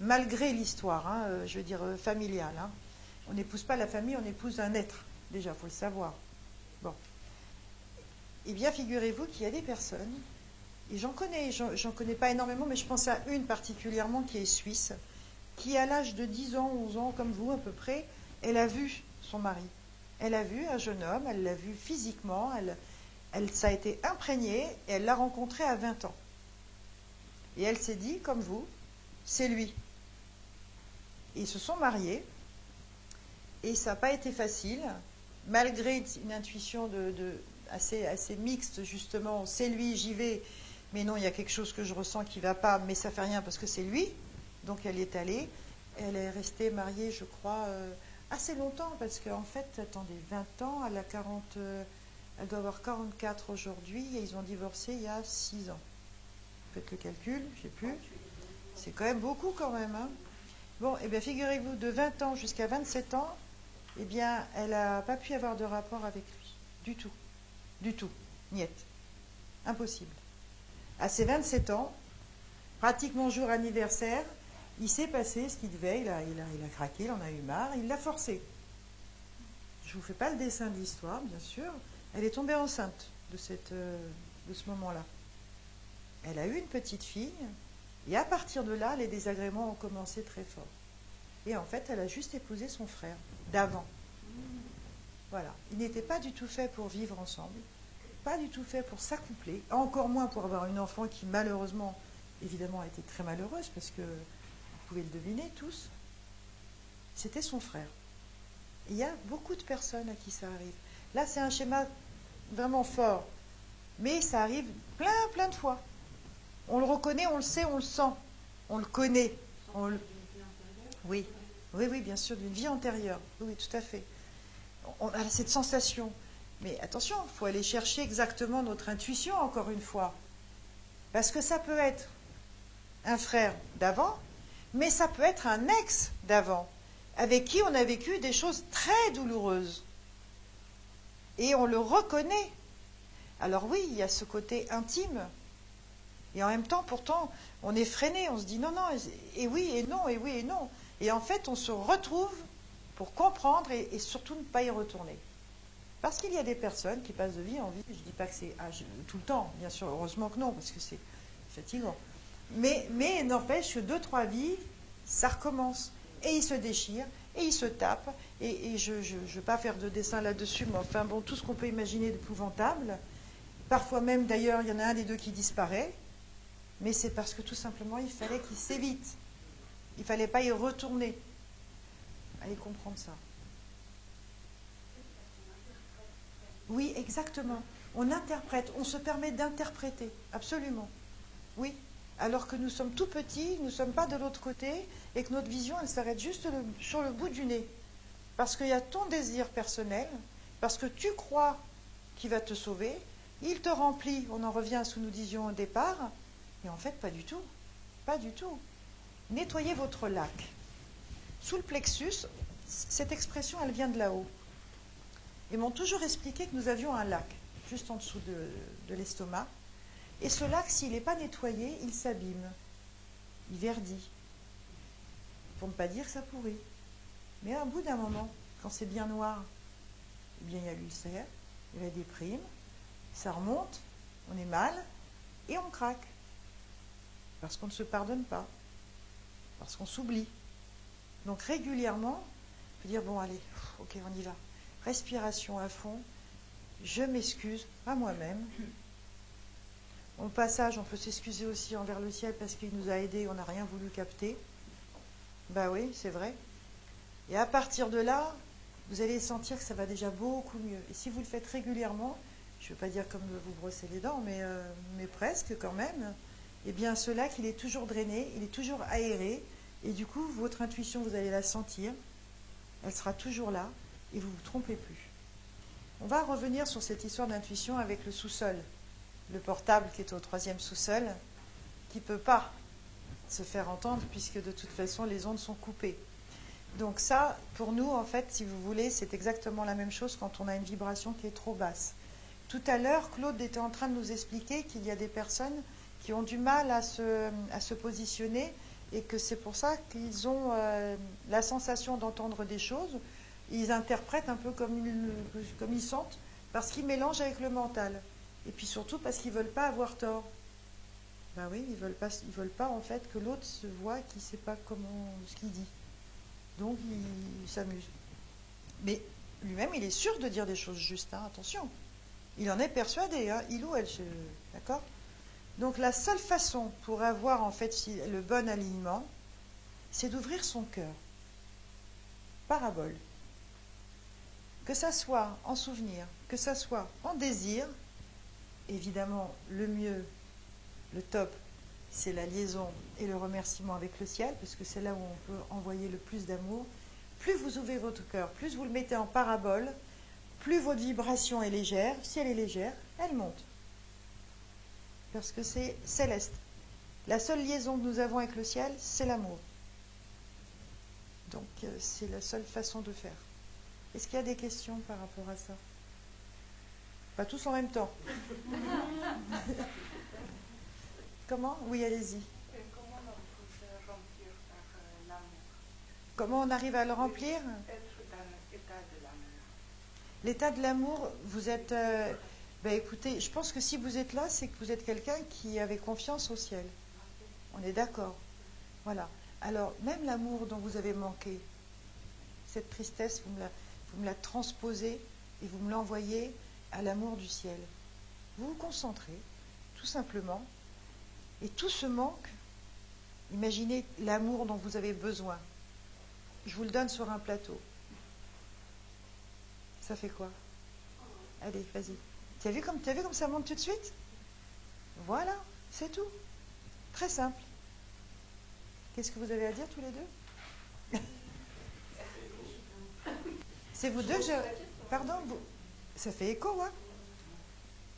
A: malgré l'histoire, hein, euh, je veux dire familiale. hein. On n'épouse pas la famille, on épouse un être, déjà, il faut le savoir. Bon. Eh bien, figurez-vous qu'il y a des personnes, et j'en connais, j'en connais pas énormément, mais je pense à une particulièrement qui est suisse, qui à l'âge de 10 ans, 11 ans, comme vous à peu près, elle a vu son mari. Elle a vu un jeune homme, elle l'a vu physiquement, elle, elle, ça a été imprégné, et elle l'a rencontré à 20 ans. Et elle s'est dit, comme vous, c'est lui. Ils se sont mariés, et ça n'a pas été facile, malgré une intuition de- assez, assez mixte, justement, c'est lui, j'y vais, mais non, il y a quelque chose que je ressens qui ne va pas, mais ça fait rien parce que c'est lui. Donc elle est allée. Elle est restée mariée, je crois, euh, assez longtemps, parce qu'en fait, attendez, 20 ans, elle a 40, euh, elle doit avoir 44 aujourd'hui, et ils ont divorcé il y a 6 ans. Faites le calcul, je sais plus. C'est quand même beaucoup quand même. hein. Bon, eh bien figurez-vous, de 20 ans jusqu'à 27 ans, eh bien, elle n'a pas pu avoir de rapport avec lui. Du tout. Du tout. Niette. Impossible. À ses 27 ans, pratiquement jour anniversaire, il s'est passé ce qu'il devait, il a, craqué, il en a eu marre, il l'a forcé. Je ne vous fais pas le dessin de l'histoire, bien sûr. Elle est tombée enceinte de, euh, de ce moment-là. Elle a eu une petite fille, et à partir de là, les désagréments ont commencé très fort. Et en fait, elle a juste épousé son frère, d'avant. Voilà. Ils n'étaient pas du tout faits pour vivre ensemble, pas du tout faits pour s'accoupler, encore moins pour avoir une enfant qui, malheureusement, évidemment, a été très malheureuse, parce que vous pouvez le deviner tous, c'était son frère. Il y a beaucoup de personnes à qui ça arrive. Là, c'est un schéma vraiment fort, mais ça arrive plein, plein de fois. On le reconnaît, on le sait, on le sent, on le connaît. Oui, oui, oui, bien sûr, d'une vie antérieure. Oui, tout à fait. On a cette sensation. Mais attention, il faut aller chercher exactement notre intuition, encore une fois. Parce que ça peut être un frère d'avant, mais ça peut être un ex d'avant, avec qui on a vécu des choses très douloureuses. Et on le reconnaît. Alors oui, il y a ce côté intime. Et en même temps, pourtant, on est freiné, on se dit non, non, et oui, et non, et oui, et non. Et en fait, on se retrouve pour comprendre et, et surtout ne pas y retourner. Parce qu'il y a des personnes qui passent de vie en vie, je ne dis pas que c'est ah, tout le temps, bien sûr, heureusement que non, parce que c'est fatigant. Mais, mais n'empêche que deux, trois vies, ça recommence. Et ils se déchirent, et ils se tapent, et, et je ne veux pas faire de dessin là-dessus, mais enfin, bon, tout ce qu'on peut imaginer d'épouvantable. Parfois même, d'ailleurs, il y en a un des deux qui disparaît, mais c'est parce que tout simplement, il fallait qu'il s'évite. Il ne fallait pas y retourner. Allez comprendre ça. Oui, exactement. On interprète, on se permet d'interpréter, absolument. Oui, alors que nous sommes tout petits, nous ne sommes pas de l'autre côté, et que notre vision, elle s'arrête juste sur le bout du nez. Parce qu'il y a ton désir personnel, parce que tu crois qu'il va te sauver, il te remplit, on en revient à ce que nous disions au départ, et en fait, pas du tout. Pas du tout. Nettoyez votre lac. Sous le plexus, cette expression, elle vient de là-haut. Ils m'ont toujours expliqué que nous avions un lac, juste en dessous de, l'estomac. Et ce lac, s'il n'est pas nettoyé, il s'abîme. Il verdit. Pour ne pas dire que ça pourrit. Mais à un bout d'un moment, quand c'est bien noir, eh bien, il y a l'ulcère, il y a la déprime, ça remonte, on est mal, et on craque. Parce qu'on ne se pardonne pas. Parce qu'on s'oublie. Donc régulièrement, il faut dire, bon allez, ok, on y va. Respiration à fond. Je m'excuse à moi-même. Au passage, on peut s'excuser aussi envers le ciel parce qu'il nous a aidés, on n'a rien voulu capter. Ben oui, c'est vrai. Et à partir de là, vous allez sentir que ça va déjà beaucoup mieux. Et si vous le faites régulièrement, je ne veux pas dire comme vous brossez les dents, mais, euh, mais presque quand même, eh bien ce lac, il est toujours drainé, il est toujours aéré, et du coup, votre intuition, vous allez la sentir, elle sera toujours là, et vous ne vous trompez plus. On va revenir sur cette histoire d'intuition avec le sous-sol. Le portable qui est au troisième sous-sol, qui ne peut pas se faire entendre puisque de toute façon les ondes sont coupées. Donc ça, pour nous, en fait, si vous voulez, c'est exactement la même chose quand on a une vibration qui est trop basse. Tout à l'heure, Claude était en train de nous expliquer qu'il y a des personnes qui ont du mal à se, à se positionner et que c'est pour ça qu'ils ont euh, la sensation d'entendre des choses. Ils interprètent un peu comme ils, sentent parce qu'ils mélangent avec le mental. Et puis surtout parce qu'ils ne veulent pas avoir tort. Ben oui, ils veulent pas, veulent pas en fait que l'autre se voit qu'il ne sait pas comment ce qu'il dit. Donc il, s'amuse. Mais lui-même, il est sûr de dire des choses justes. Hein, attention, il en est persuadé, hein, il ou elle, d'accord? Donc la seule façon pour avoir en fait le bon alignement, c'est d'ouvrir son cœur. Parabole. Que ça soit en souvenir, que ça soit en désir, évidemment, le mieux le top, c'est la liaison et le remerciement avec le ciel, parce que c'est là où on peut envoyer le plus d'amour. Plus vous ouvrez votre cœur, plus vous le mettez en parabole, plus votre vibration est légère. Si elle est légère, elle monte. Parce que c'est céleste. La seule liaison que nous avons avec le ciel, c'est l'amour. Donc euh, c'est la seule façon de faire. Est-ce qu'il y a des questions par rapport à ça? Pas tous en même temps. Comment? Oui, allez-y.
C: Comment on peut se remplir par euh, l'amour?
A: Comment on arrive à le remplir?
C: Être dans l'état de l'amour.
A: L'état de l'amour, vous êtes... euh, ben écoutez, je pense que si vous êtes là, c'est que vous êtes quelqu'un qui avait confiance au ciel. On est d'accord. Voilà. Alors, même l'amour dont vous avez manqué, cette tristesse, vous me la, vous me la transposez et vous me l'envoyez à l'amour du ciel. Vous vous concentrez, tout simplement, et tout ce manque, imaginez l'amour dont vous avez besoin. Je vous le donne sur un plateau. Ça fait quoi? Allez, vas-y. Tu as, vu comme, ça monte tout de suite? Voilà, c'est tout. Très simple. Qu'est-ce que vous avez à dire tous les deux? C'est vous deux je... Pardon vous... Ça fait écho, hein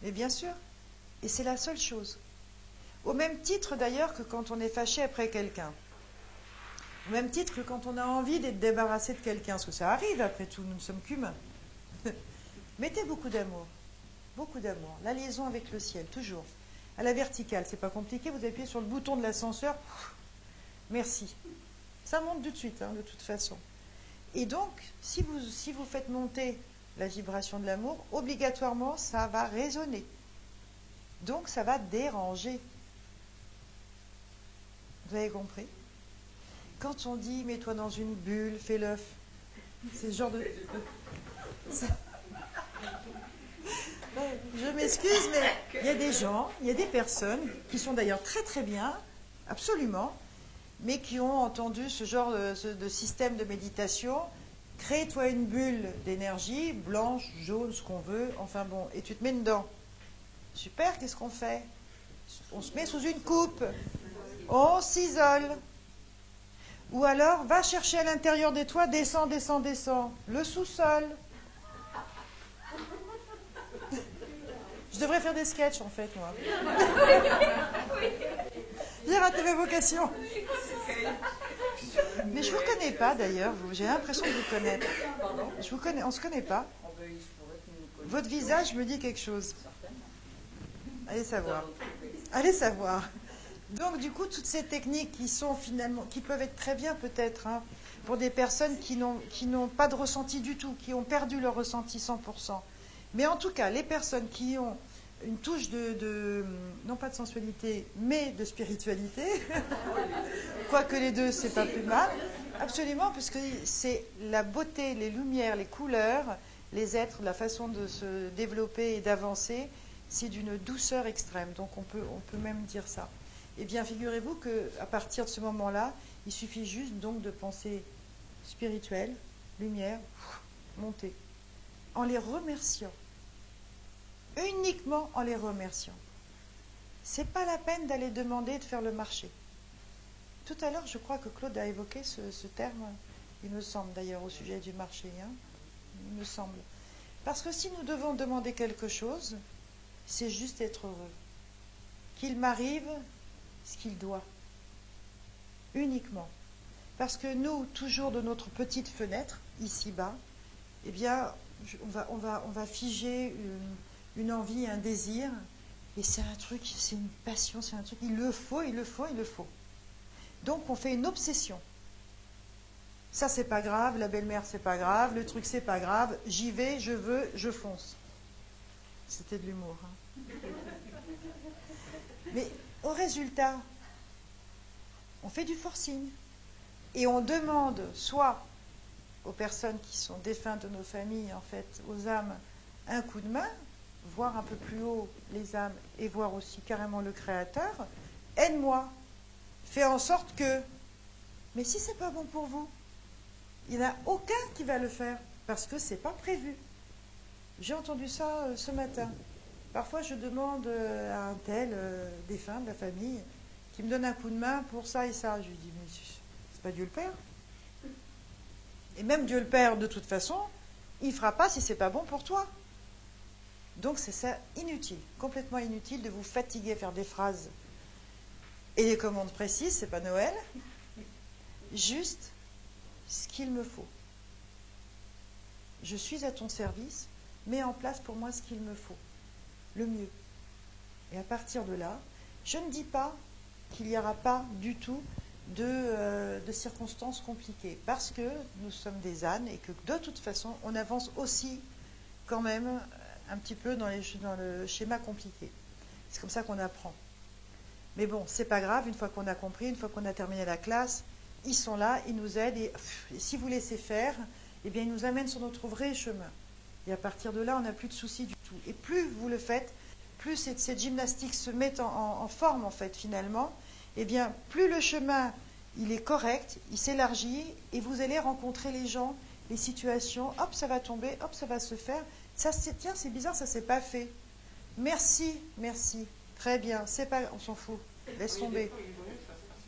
A: Mais bien sûr. Et c'est la seule chose. Au même titre d'ailleurs que quand on est fâché après quelqu'un. Au même titre que quand on a envie d'être débarrassé de quelqu'un, parce que ça arrive après tout, nous ne sommes qu'humains. Mettez beaucoup d'amour, beaucoup d'amour. La liaison avec le ciel, toujours. À la verticale, c'est pas compliqué, vous appuyez sur le bouton de l'ascenseur. Merci. Ça monte tout de suite, hein, de toute façon. Et donc, si vous, si vous faites monter la vibration de l'amour, obligatoirement, ça va résonner. Donc, ça va déranger. Vous avez compris? Quand on dit mets-toi dans une bulle, fais l'œuf, c'est ce genre de. Je m'excuse, mais il y a des gens, il y a des personnes qui sont d'ailleurs très très bien, absolument, mais qui ont entendu ce genre de, système de méditation. Crée-toi une bulle d'énergie, blanche, jaune, ce qu'on veut, enfin bon, et tu te mets dedans. Super, qu'est-ce qu'on fait? On se met sous une coupe, on s'isole. Ou alors, va chercher à l'intérieur des toits, descends, descends, descends. Le sous-sol. Je devrais faire des sketchs en fait, moi. Vocation. Mais je vous connais pas d'ailleurs. J'ai l'impression de vous connaître. Je vous connais, on se connaît pas. Votre visage me dit quelque chose. Allez savoir. Allez savoir. Donc du coup, toutes ces techniques qui sont finalement, qui peuvent être très bien peut-être hein, pour des personnes qui n'ont pas de ressenti du tout, qui ont perdu leur ressenti 100%. Mais en tout cas, les personnes qui ont une touche de, de- non pas de sensualité, mais de spiritualité, quoique les deux, c'est pas plus mal, absolument, parce que c'est la beauté, les lumières, les couleurs, les êtres, la façon de se développer et d'avancer, c'est d'une douceur extrême. Donc on peut, on peut même dire ça. Eh bien, figurez-vous que à partir de ce moment-là, il suffit juste donc de penser spirituel, lumière, monter, en les remerciant, uniquement en les remerciant. C'est pas la peine d'aller demander de faire le marché. Tout à l'heure, je crois que Claude a évoqué ce, terme, il me semble d'ailleurs au sujet du marché, hein, il me semble. Parce que si nous devons demander quelque chose, c'est juste être heureux. Qu'il m'arrive ce qu'il doit. Uniquement. Parce que nous, toujours de notre petite fenêtre, ici-bas, eh bien, on va, on va, on va figer une, une envie, un désir, et c'est un truc, c'est une passion, c'est un truc, il le faut, il le faut, il le faut. Donc on fait une obsession. Ça c'est pas grave, la belle-mère c'est pas grave, le truc c'est pas grave, j'y vais, je veux, je fonce. C'était de l'humour. Hein. Mais au résultat, on fait du forcing. Et on demande soit aux personnes qui sont défuntes de nos familles, en fait, aux âmes, un coup de main, voir un peu plus haut les âmes et voir aussi carrément le Créateur, aide-moi, fais en sorte que. Mais si c'est pas bon pour vous, il n'y en a aucun qui va le faire parce que c'est pas prévu. J'ai entendu ça euh, ce matin. Parfois, je demande euh, à un tel euh, défunt de la famille qui me donne un coup de main pour ça et ça. Je lui dis, mais c'est pas Dieu le Père. Et même Dieu le Père, de toute façon, il fera pas si c'est pas bon pour toi. Donc c'est ça inutile, complètement inutile de vous fatiguer à faire des phrases et des commandes précises, c'est pas Noël. Juste ce qu'il me faut. Je suis à ton service, mets en place pour moi ce qu'il me faut, le mieux. Et à partir de là, je ne dis pas qu'il n'y aura pas du tout de, euh, de, circonstances compliquées, parce que nous sommes des ânes et que de toute façon, on avance aussi quand même un petit peu dans, le schéma compliqué. C'est comme ça qu'on apprend. Mais bon, c'est pas grave, une fois qu'on a compris, une fois qu'on a terminé la classe, ils sont là, ils nous aident, et, si vous laissez faire, eh bien, ils nous amènent sur notre vrai chemin. Et à partir de là, on n'a plus de soucis du tout. Et plus vous le faites, plus cette, gymnastique se met en, en, en, forme, en fait, finalement, eh bien, plus le chemin, il est correct, il s'élargit, et vous allez rencontrer les gens, les situations, hop, ça va tomber, hop, ça va se faire, ça, c'est, tiens, c'est bizarre, ça s'est pas fait. Merci, merci. Très bien, c'est pas, on s'en fout. Laisse tomber.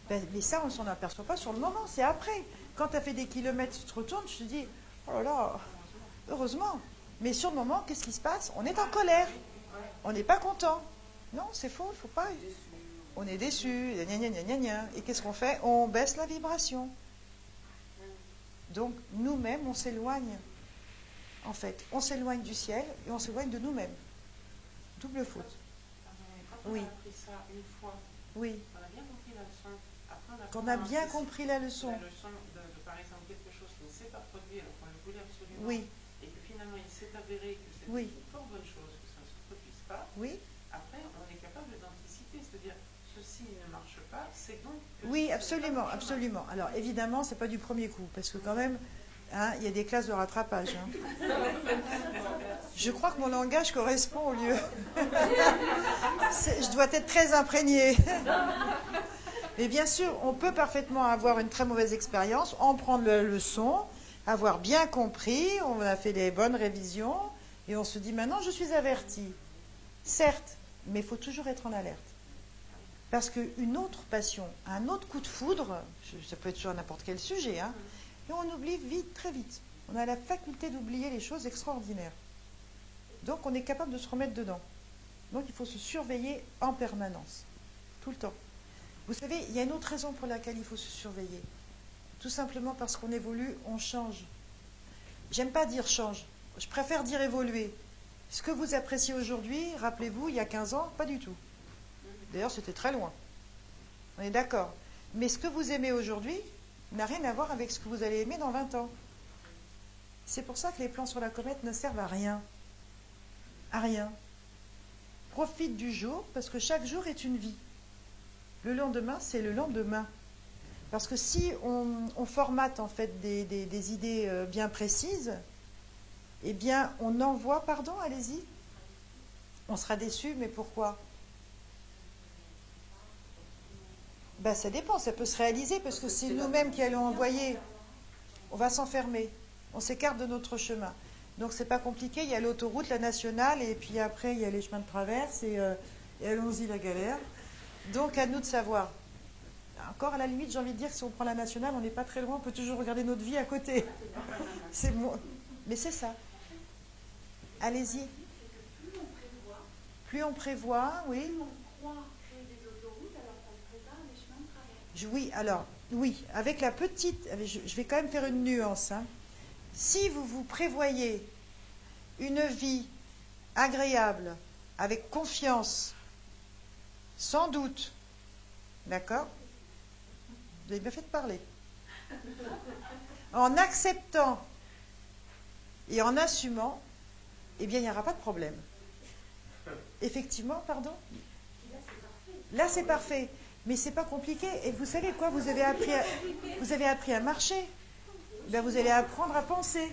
A: Ben, mais ça, on ne s'en aperçoit pas sur le moment, c'est après. Quand tu as fait des kilomètres, tu te retournes, tu te dis, oh là là, heureusement. Mais sur le moment, qu'est-ce qui se passe? On est en colère. On n'est pas content. Non, c'est faux, il ne faut pas. On est déçu, et qu'est-ce qu'on fait? On baisse la vibration. Donc, nous-mêmes, on s'éloigne en fait. On s'éloigne du ciel et on s'éloigne de nous-mêmes. Double faute. Oui.
E: On a appris ça une fois.
A: Oui.
E: On a bien compris la leçon. Après, on a
A: Qu'on a bien compris la leçon.
E: La leçon de, de, par exemple, quelque chose qui ne s'est pas produit alors qu'on le voulait absolument.
A: Oui.
E: Et que finalement, il s'est avéré que c'était
A: oui.
E: une fort bonne chose que ça ne se produise pas.
A: Oui.
E: Après, on est capable d'anticiper, c'est-à-dire ceci ne marche pas, c'est donc.
A: Oui, absolument, absolument. Alors évidemment, c'est pas du premier coup, parce que quand même, Hein, il y a des classes de rattrapage. Hein. Je crois que mon langage correspond au lieu. je dois être très imprégnée. Mais bien sûr, on peut parfaitement avoir une très mauvaise expérience, en prendre la leçon, avoir bien compris, on a fait des bonnes révisions, et on se dit maintenant je suis averti. Certes, mais il faut toujours être en alerte. Parce qu'une autre passion, un autre coup de foudre, ça peut être sur n'importe quel sujet, hein, et on oublie vite, très vite. On a la faculté d'oublier les choses extraordinaires. Donc on est capable de se remettre dedans. Donc il faut se surveiller en permanence, tout le temps. Vous savez, il y a une autre raison pour laquelle il faut se surveiller. Tout simplement parce qu'on évolue, on change. J'aime pas dire change, je préfère dire évoluer. Ce que vous appréciez aujourd'hui, rappelez-vous, il y a 15 ans, pas du tout. D'ailleurs, c'était très loin. On est d'accord. Mais ce que vous aimez aujourd'hui n'a rien à voir avec ce que vous allez aimer dans 20 ans. C'est pour ça que les plans sur la comète ne servent à rien. À rien. Profite du jour, parce que chaque jour est une vie. Le lendemain, c'est le lendemain. Parce que si on, formate en fait des, des, des idées euh, bien précises, eh bien, on envoie, pardon, allez-y. On sera déçu, mais pourquoi? Ben, Ça dépend, ça peut se réaliser, parce que c'est nous-mêmes qui allons envoyer. On va s'enfermer, on s'écarte de notre chemin. Donc c'est pas compliqué, il y a l'autoroute, la nationale, et puis après il y a les chemins de traverse, et, euh, et allons-y la galère. Donc à nous de savoir. Encore à la limite, j'ai envie de dire si on prend la nationale, on n'est pas très loin, on peut toujours regarder notre vie à côté. C'est bon. Mais c'est ça. Allez-y.
F: Plus on prévoit,
A: oui.
F: plus on croit créer des autoroutes alors qu'on prépare des chemins de travers.
A: Oui, alors, oui, avec la petite, je vais quand même faire une nuance. hein. Si vous vous prévoyez une vie agréable, avec confiance, sans doute, d'accord? Vous avez bien fait de parler. En acceptant et en assumant, eh bien, il n'y aura pas de problème. Effectivement, pardon? Là, c'est parfait. Mais c'est pas compliqué. Et vous savez quoi Vous avez appris à, vous avez appris à marcher. Bien, vous allez apprendre à penser.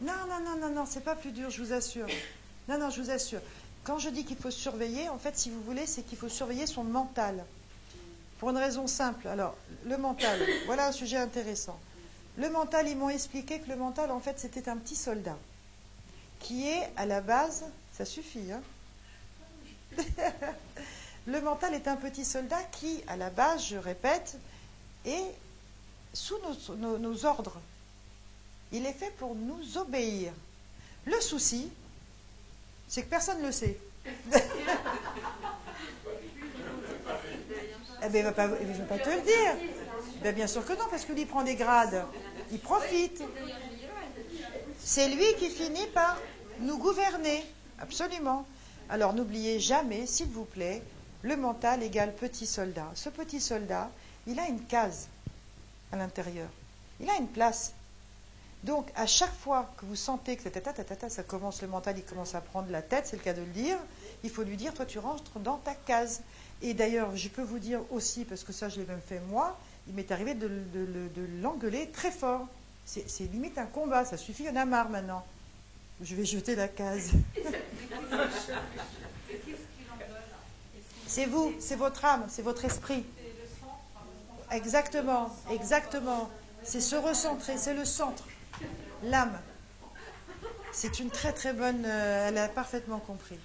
A: Non, non, non, non, non, c'est pas plus dur, je vous assure. Non, non, je vous assure. Quand je dis qu'il faut surveiller, en fait, si vous voulez, c'est qu'il faut surveiller son mental. Pour une raison simple. Alors, le mental, voilà un sujet intéressant. Le mental, ils m'ont expliqué que le mental, en fait, c'était un petit soldat qui est à la base, ça suffit, hein Le mental est un petit soldat qui, à la base, je répète, est sous nos, ordres. Il est fait pour nous obéir. Le souci, c'est que personne ne le sait. Eh ben, il ne va, pas- il va pas te le dire. Ben, bien sûr que non, parce que lui prend des grades. Il profite. C'est lui qui finit par nous gouverner. Absolument. Alors n'oubliez jamais, s'il vous plaît, le mental égale petit soldat. Ce petit soldat, il a une case à l'intérieur. Il a une place. Donc, à chaque fois que vous sentez que ça commence, le mental, il commence à prendre la tête, c'est le cas de le dire, il faut lui dire, toi, tu rentres dans ta case. Et d'ailleurs, je peux vous dire aussi, parce que ça, je l'ai même fait moi, il m'est arrivé de, l'engueuler très fort. C'est c'est limite un combat, ça suffit, il y en a marre maintenant. Je vais jeter la case. C'est vous, c'est votre âme, c'est votre esprit. Exactement, exactement. C'est se recentrer, c'est le centre, l'âme. C'est une très très bonne. euh, elle a parfaitement compris.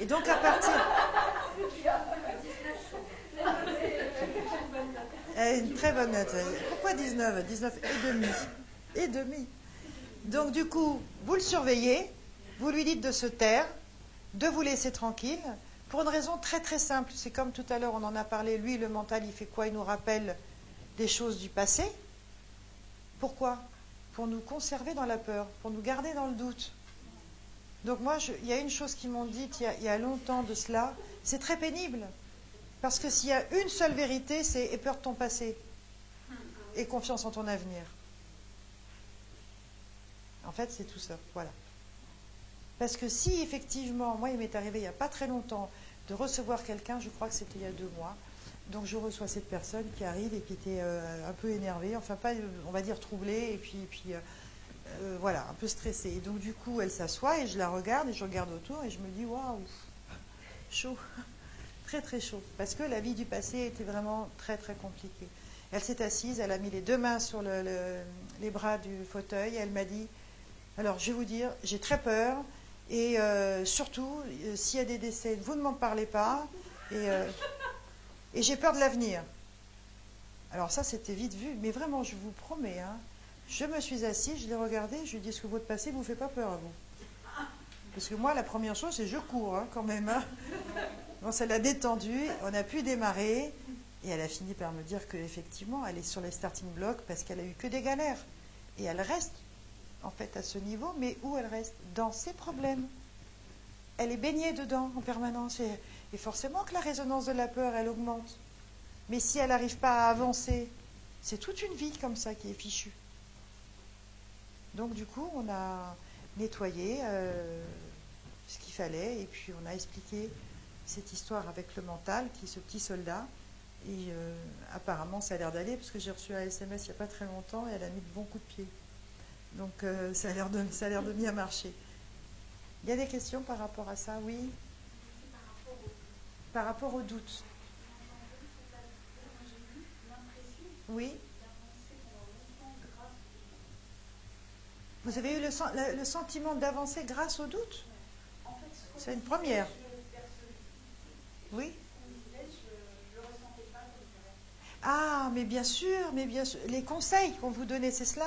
A: Et donc à partir. Euh, Une très bonne note. Pourquoi 19 19 et demi. Et demi. Donc du coup, vous le surveillez, vous lui dites de se taire, de vous laisser tranquille, pour une raison très très simple. C'est comme tout à l'heure, on en a parlé, lui, le mental, il fait quoi? Il nous rappelle des choses du passé. Pourquoi? Pour nous conserver dans la peur, pour nous garder dans le doute. Donc moi, il y a une chose qu'ils m'ont dite il y, a, longtemps de cela, c'est très pénible. Parce que s'il y a une seule vérité, c'est peur de ton passé et confiance en ton avenir. En fait, c'est tout ça. Voilà. Parce que si effectivement, moi, il m'est arrivé il n'y a pas très longtemps de recevoir quelqu'un, je crois que c'était il y a deux mois, donc je reçois cette personne qui arrive et qui était euh, un peu énervée, enfin pas, euh, on va dire troublée, et puis, euh, voilà, un peu stressée. Et donc du coup, elle s'assoit et je la regarde et je regarde autour et je me dis, waouh, chaud, très très chaud, parce que la vie du passé était vraiment très très compliquée. Elle s'est assise, elle a mis les deux mains sur le- le- les bras du fauteuil, elle m'a dit, alors je vais vous dire, j'ai très peur, et euh, surtout, euh, s'il y a des décès, vous ne m'en parlez pas, et, euh, et j'ai peur de l'avenir. Alors ça, c'était vite vu, mais vraiment, je vous promets, hein, je me suis assise, je l'ai regardé, je lui ai dit, est-ce que votre passé ne vous fait pas peur à vous? Parce que moi, la première chose, c'est je cours hein, quand même. hein. Bon, ça l'a détendue, on a pu démarrer, et elle a fini par me dire qu'effectivement, elle est sur les starting blocks parce qu'elle a eu que des galères. Et elle reste, en fait, à ce niveau, mais où elle reste Dans ses problèmes. Elle est baignée dedans en permanence, et, forcément que la résonance de la peur, elle augmente. Mais si elle n'arrive pas à avancer, c'est toute une vie comme ça qui est fichue. Donc du coup, on a nettoyé euh, ce qu'il fallait et puis on a expliqué cette histoire avec le mental, qui est ce petit soldat. Et euh, apparemment, ça a l'air d'aller parce que j'ai reçu un SMS il n'y a pas très longtemps et elle a mis de bons coups de pied. Donc euh, ça a l'air de, ça a l'air de bien marcher. Il y a des questions par rapport à ça? Oui Par rapport au doute Oui Vous avez eu le, le- le sentiment d'avancer grâce au doute? C'est une première. Oui Ah, mais bien sûr, mais bien sûr. Les conseils qu'on vous donnait, c'est cela?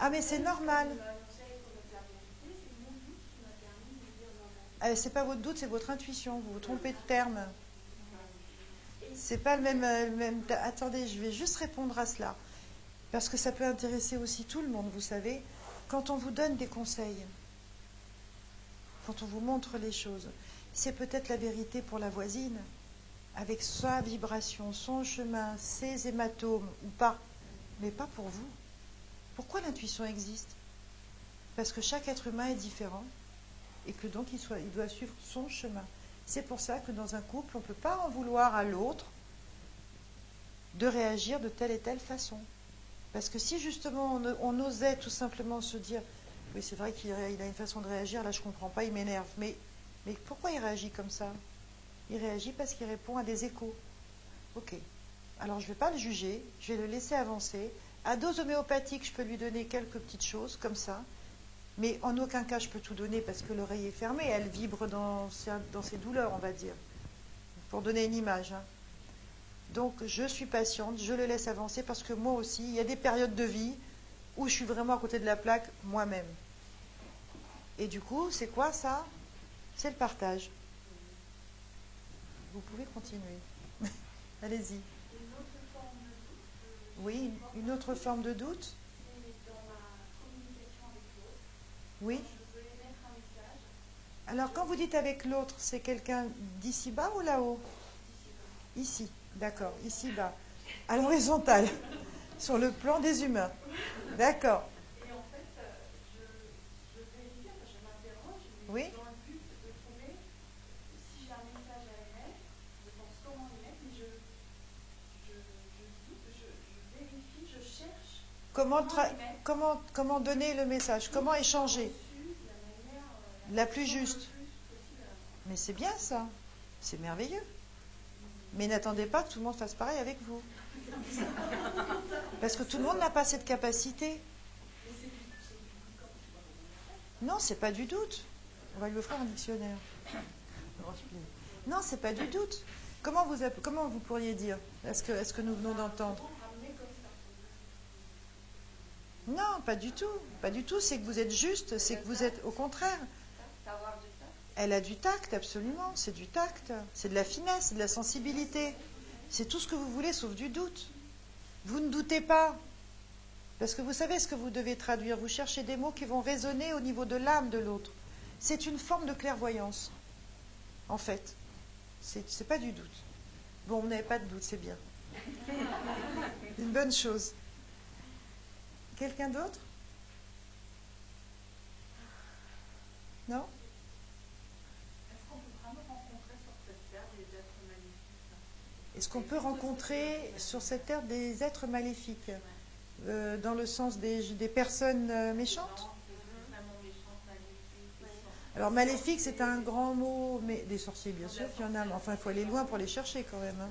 A: Ah, mais c'est normal. Euh, c'est pas votre doute, c'est votre intuition. Vous vous trompez de terme. C'est pas le même, euh, le même. Attendez, je vais juste répondre à cela. Parce que ça peut intéresser aussi tout le monde, vous savez. Quand on vous donne des conseils, quand on vous montre les choses, c'est peut-être la vérité pour la voisine, avec sa vibration, son chemin, ses hématomes ou pas, mais pas pour vous. Pourquoi l'intuition existe? Parce que chaque être humain est différent et que donc il, doit suivre son chemin. C'est pour ça que dans un couple, on ne peut pas en vouloir à l'autre de réagir de telle et telle façon. Parce que si justement on, osait tout simplement se dire, oui c'est vrai qu'il a une façon de réagir, là je ne comprends pas, il m'énerve, mais pourquoi il réagit comme ça? Il réagit parce qu'il répond à des échos. Ok. Alors je ne vais pas le juger, je vais le laisser avancer. À dose homéopathique, je peux lui donner quelques petites choses comme ça, mais en aucun cas je peux tout donner parce que l'oreille est fermée, elle vibre dans, dans ses douleurs, on va dire, pour donner une image. Hein. Donc je suis patiente, je le laisse avancer parce que moi aussi, il y a des périodes de vie où je suis vraiment à côté de la plaque moi-même. Et du coup, c'est quoi ça? C'est le partage. Vous pouvez continuer. Allez-y. Oui, une autre forme de doute Oui. Alors quand vous dites avec l'autre, c'est quelqu'un d'ici bas ou là-haut? Ici, d'accord, ici bas. À l'horizontale, sur le plan des humains. D'accord.
F: Et en fait, je, je vérifie, je m'interroge,
A: Oui.
F: dans le but de trouver si j'ai un message à émettre, je pense comment émettre, mais je, je, je doute, je, je vérifie, je cherche
A: Comment, donner le message? Comment échanger?
F: La
A: plus juste. Mais c'est bien ça. C'est merveilleux. Mais n'attendez pas que tout le monde fasse pareil avec vous. Parce que tout le monde n'a pas cette capacité. Non, c'est pas du doute. On va lui offrir un dictionnaire. Non, c'est pas du doute. Comment vous, comment vous pourriez dire? Est-ce que, est-ce que nous venons d'entendre? Non, pas du tout. Pas du tout. C'est que vous êtes juste. C'est que vous êtes au contraire. Elle a du tact, absolument. C'est du tact. C'est de la finesse, de la sensibilité. C'est tout ce que vous voulez sauf du doute. Vous ne doutez pas. Parce que vous savez ce que vous devez traduire. Vous cherchez des mots qui vont résonner au niveau de l'âme de l'autre. C'est une forme de clairvoyance, en fait. C'est pas du doute. Bon, vous n'avez pas de doute, c'est bien. Une bonne chose. Quelqu'un d'autre Non
E: Est-ce qu'on peut vraiment rencontrer sur cette terre des êtres magnifiques
A: Est-ce qu'on peut rencontrer sur cette terre des êtres maléfiques Euh, Dans le sens des, des personnes euh, méchantes Alors maléfique, c'est un grand mot, mais des sorciers, bien sûr, qu'il y en a. Mais enfin, il faut aller loin pour les chercher quand même. hein.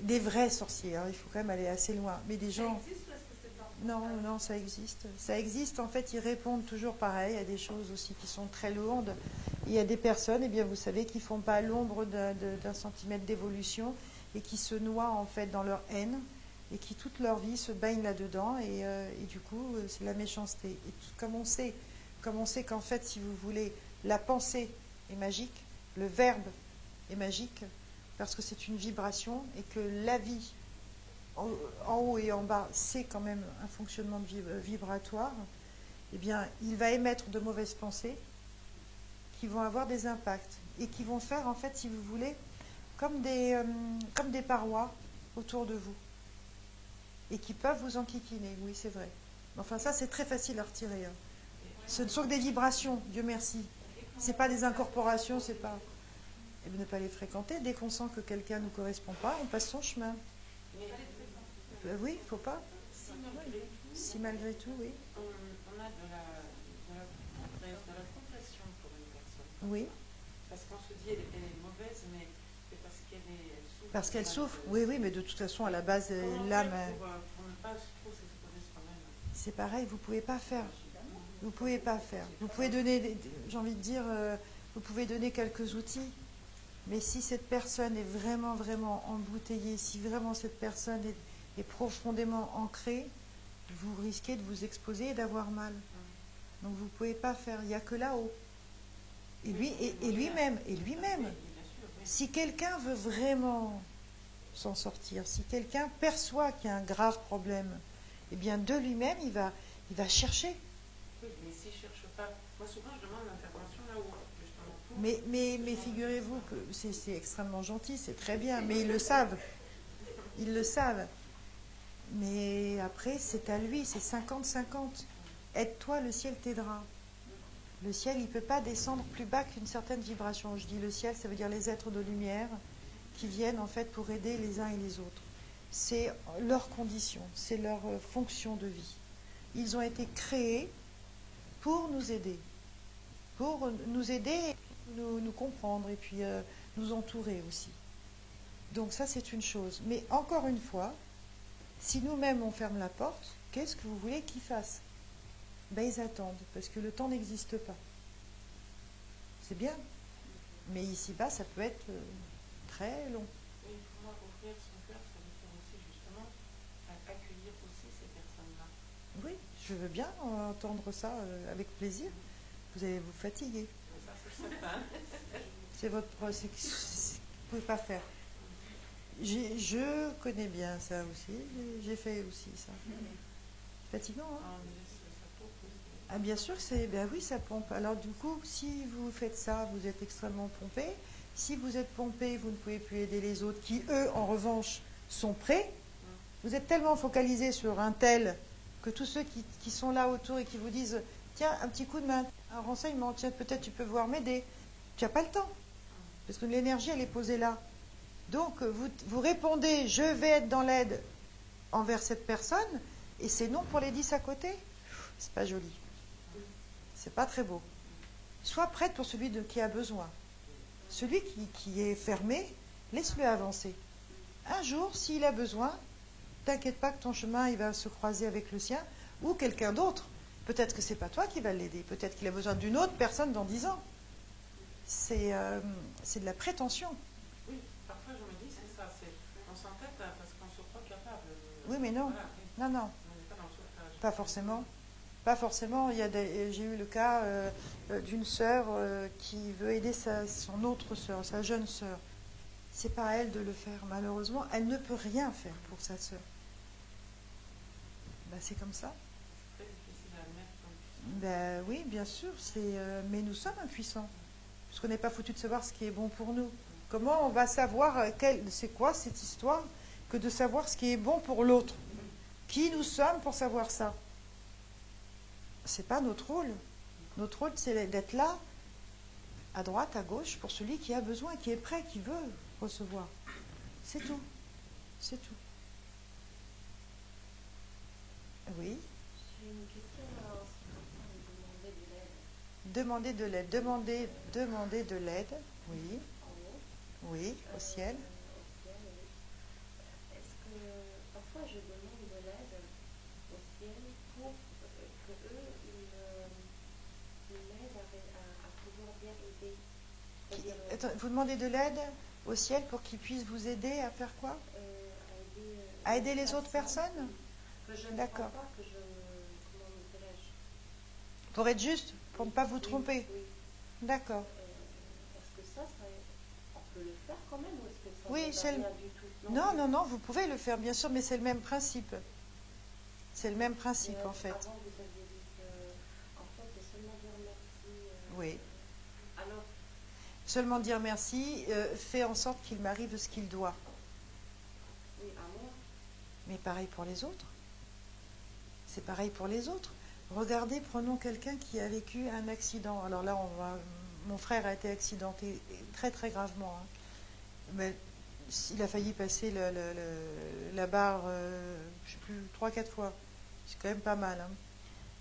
A: Des vrais sorciers, hein, il faut quand même aller assez loin. Mais des gens...
E: Ça existe
A: Non, non, ça existe. Ça existe, en fait, ils répondent toujours pareil à des choses aussi qui sont très lourdes. Il y a des personnes, eh bien, vous savez, qui font pas l'ombre d'un centimètre d'évolution et qui se noient, en fait, dans leur haine et qui, toute leur vie, se baignent là-dedans et, euh, et du coup, euh, c'est la méchanceté. Et tout- comme on sait, comme on sait qu'en fait, si vous voulez, la pensée est magique, le verbe est magique, parce que c'est une vibration et que la vie en, haut et en bas, c'est quand même un fonctionnement vib- vibratoire, eh bien, il va émettre de mauvaises pensées qui vont avoir des impacts et qui vont faire, en fait, si vous voulez, comme des, euh, comme des parois autour de vous et qui peuvent vous enquiquiner. Oui, c'est vrai. Enfin, ça, c'est très facile à retirer. hein. Ce ne sont que des vibrations, Dieu merci. C'est pas des incorporations, c'est pas. Et de ne pas les fréquenter. Dès qu'on sent que quelqu'un ne nous correspond pas, on passe son chemin. Euh, oui, il faut pas.
E: Si malgré tout,
A: Si malgré tout, oui.
E: on, on a de la, de, la, tendresse, de la compassion pour une personne.
A: Oui.
E: Parce qu'on se dit elle, est- elle est mauvaise, mais c'est parce qu'elle souffre.
A: Parce qu'elle souffre. Oui, oui, mais de toute façon, à la base, euh, l'âme, euh,
E: ne
A: c'est pareil, vous pouvez pas faire. Vous pouvez pas faire. Vous pouvez donner, j'ai envie de dire, vous pouvez donner quelques outils. Mais si cette personne est vraiment, vraiment embouteillée, si vraiment cette personne est, est profondément ancrée, vous risquez de vous exposer et d'avoir mal. Donc vous ne pouvez pas faire. Il n'y a que là-haut. Et lui, et, et lui-même, et lui-même. Si quelqu'un veut vraiment s'en sortir, si quelqu'un perçoit qu'il y a un grave problème, eh bien de lui-même, il va, il va chercher.
G: Oui, mais s'il ne cherche pas, moi souvent je demande l'intervention là où.
A: Mais, mais, mais figurez-vous que c'est extrêmement gentil, c'est très bien, mais ils le savent. Ils le savent. Mais après, c'est à lui, c'est 50-50. Aide-toi, le ciel t'aidera. Le ciel, il ne peut pas descendre plus bas qu'une certaine vibration. Je dis le ciel, ça veut dire les êtres de lumière qui viennent en fait pour aider les uns et les autres. C'est leur condition, c'est leur euh, fonction de vie. Ils ont été créés pour nous aider, pour nous aider, nous, nous comprendre et puis euh, nous entourer aussi. Donc ça, c'est une chose. Mais encore une fois, si nous-mêmes on ferme la porte, qu'est-ce que vous voulez qu'ils fassent? Ben, Ils attendent, parce que le temps n'existe pas. C'est bien. Mais ici-bas, ça peut être euh, très long.
G: Oui, pour moi, ouvrir son cœur, ça veut dire aussi justement à- accueillir aussi ces personnes-là.
A: Oui, je veux bien entendre ça euh, avec plaisir. Vous allez vous fatiguer.
G: C'est
A: votre. Vous ne pouvez pas faire. Je connais bien ça aussi. j'ai- fait aussi ça. Fatigant, hein
G: Ah,
A: Ah bien sûr que c'est ben oui ça pompe. Alors du coup si vous faites ça vous êtes extrêmement pompé. Si vous êtes pompé vous ne pouvez plus aider les autres qui eux en revanche sont prêts. Vous êtes tellement focalisé sur un tel que tous ceux qui, qui sont là autour et qui vous disent tiens un petit coup de main, un renseignement, tiens peut-être tu peux voir m'aider. Tu n'as pas le temps parce que l'énergie elle est posée là. Donc vous, vous répondez je vais être dans l'aide envers cette personne et c'est non pour les dix à côté. C'est pas joli. C'est pas très beau. Sois prête pour celui de, qui a besoin. Celui qui, est fermé, laisse-le avancer. Un jour, s'il a besoin, t'inquiète pas que ton chemin il va se croiser avec le sien ou quelqu'un d'autre. Peut-être que c'est pas toi qui va l'aider. Peut-être qu'il a besoin d'une autre personne dans dix ans. C'est euh, c'est de la prétention.
G: Oui, parfois je me dis, c'est ça, c'est, on s'entête à- parce qu'on se croit capable. de-
A: Oui, mais non. Non, non.
G: Pas
A: forcément. Pas forcément. Il y a des- J'ai eu le cas euh, euh, d'une sœur euh, qui veut aider sa- son autre sœur, sa jeune sœur. C'est pas à elle de le faire. Malheureusement, elle ne peut rien faire pour sa sœur. Ben, c'est comme ça. Ben oui, bien sûr. Mais nous sommes impuissants, parce qu'on n'est pas foutu de savoir ce qui est bon pour nous. Comment on va savoir c'est quoi cette histoire? Que de savoir ce qui est bon pour l'autre Qui nous sommes pour savoir ça? C'est pas notre rôle. Notre rôle, c'est d'être là, à droite, à gauche, pour celui qui a besoin, qui est prêt, qui veut recevoir. C'est tout. C'est tout. Oui?
D: J'ai une question demander de l'aide
A: Demander. Demander, de l'aide. Oui. Oui. Au ciel.
D: Euh, au ciel, oui. Est-ce que parfois je demande de l'aide au ciel pour euh, que eux ils, euh, ils m'aident à, ré- à- à pouvoir bien aider C'est-à-dire euh,
A: Attends, vous demandez de l'aide au ciel pour qu'il puisse vous aider à faire quoi
D: euh, à aider, euh,
A: À aider les autres personnes D'accord. Pour être juste, pour ne pas vous
D: Oui,
A: tromper.
D: Oui.
A: D'accord.
D: Euh, est-ce que ça, ça, on peut le faire quand même ou est-ce que ça
A: Oui, c'est le-
D: rien du tout?
A: Non, non, non, vous pouvez le faire, bien sûr, mais c'est le même principe. C'est le même principe, en fait.
D: Avant, vous aviez dit que, en fait, c'est seulement dire merci.
A: Oui. Seulement dire merci, euh, fait en sorte qu'il m'arrive ce qu'il doit.
D: oui, à moi.
A: Mais pareil pour les autres. C'est pareil pour les autres. Regardez, prenons quelqu'un qui a vécu un accident. Alors là, on va, mon frère a été accidenté très très gravement. hein. Mais il a failli passer le- le- le- la barre, euh, je sais plus, trois quatre fois. C'est quand même pas mal. hein.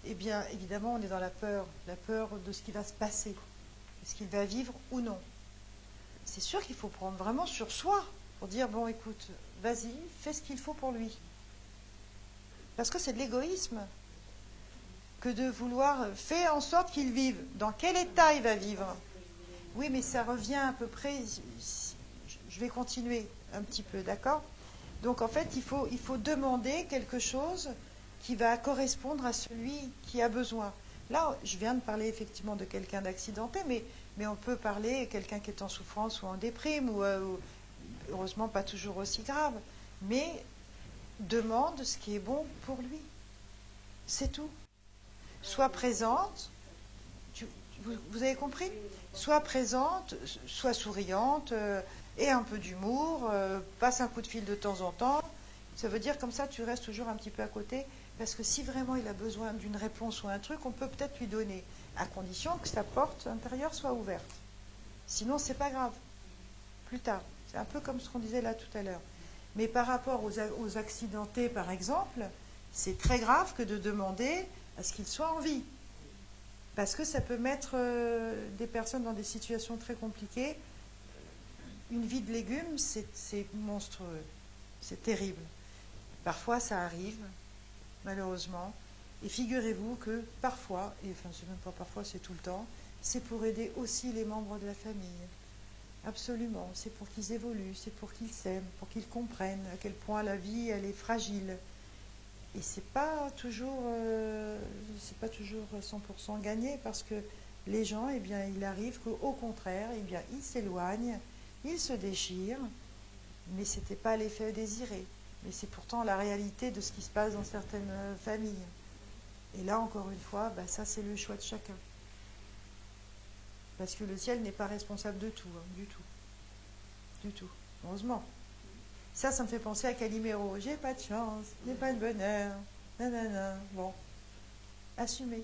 A: Eh bien, évidemment, on est dans la peur, la peur de ce qui va se passer, est-ce qu'il va vivre ou non. C'est sûr qu'il faut prendre vraiment sur soi pour dire bon, écoute, vas-y, fais ce qu'il faut pour lui. Parce que c'est de l'égoïsme que de vouloir faire en sorte qu'il vive. Dans quel état il va vivre? Oui, mais ça revient à peu près. Je vais continuer un petit peu, d'accord? Donc en fait, il faut, il faut demander quelque chose qui va correspondre à celui qui a besoin. Là, je viens de parler effectivement de quelqu'un d'accidenté, mais, on peut parler de quelqu'un qui est en souffrance ou en déprime, ou, euh, ou- heureusement pas toujours aussi grave, mais demande ce qui est bon pour lui. C'est tout. Sois présente. Vous, avez compris? Sois présente, sois souriante, euh, et un peu d'humour, euh, passe un coup de fil de temps en temps. Ça veut dire comme ça, tu restes toujours un petit peu à côté, parce que si vraiment il a besoin d'une réponse ou un truc, on peut peut-être lui donner, à condition que sa porte intérieure soit ouverte. Sinon, c'est pas grave. Plus tard. C'est un peu comme ce qu'on disait là tout à l'heure. Mais par rapport aux, accidentés, par exemple, c'est très grave que de demander à ce qu'ils soient en vie. Parce que ça peut mettre euh, des personnes dans des situations très compliquées. Une vie de légumes, c'est monstrueux. C'est terrible. Parfois, ça arrive, malheureusement. Et figurez-vous que parfois, et enfin, c'est même pas parfois, c'est tout le temps, c'est pour aider aussi les membres de la famille. Absolument. C'est pour qu'ils évoluent, c'est pour qu'ils s'aiment, pour qu'ils comprennent à quel point la vie, elle est fragile. Et c'est pas toujours, euh, c'est pas toujours 100% gagné parce que les gens, eh bien, il arrive qu'au contraire, eh bien, ils s'éloignent, ils se déchirent, mais c'était pas l'effet désiré. Mais c'est pourtant la réalité de ce qui se passe dans certaines euh, familles. Et là, encore une fois, bah, ça, c'est le choix de chacun. Parce que le ciel n'est pas responsable de tout, hein, du tout. Du tout. Heureusement. Ça, ça me fait penser à Calimero. J'ai pas de chance, j'ai pas de bonheur. Nanana. Bon. Assumez.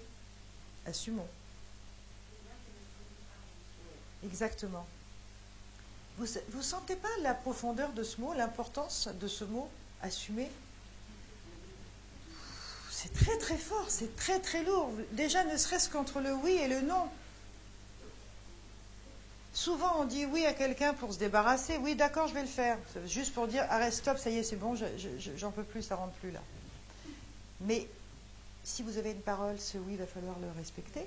A: Assumons. Exactement. Vous ne sentez pas la profondeur de ce mot, l'importance de ce mot, assumer C'est très très fort, c'est très très lourd. Déjà, ne serait-ce qu'entre le oui et le non. Souvent, on dit oui à quelqu'un pour se débarrasser. Oui, d'accord, je vais le faire. Juste pour dire, arrête, stop, ça y est, c'est bon, je- je- j'en peux plus, ça rentre plus là. Mais si vous avez une parole, ce oui, va falloir le respecter.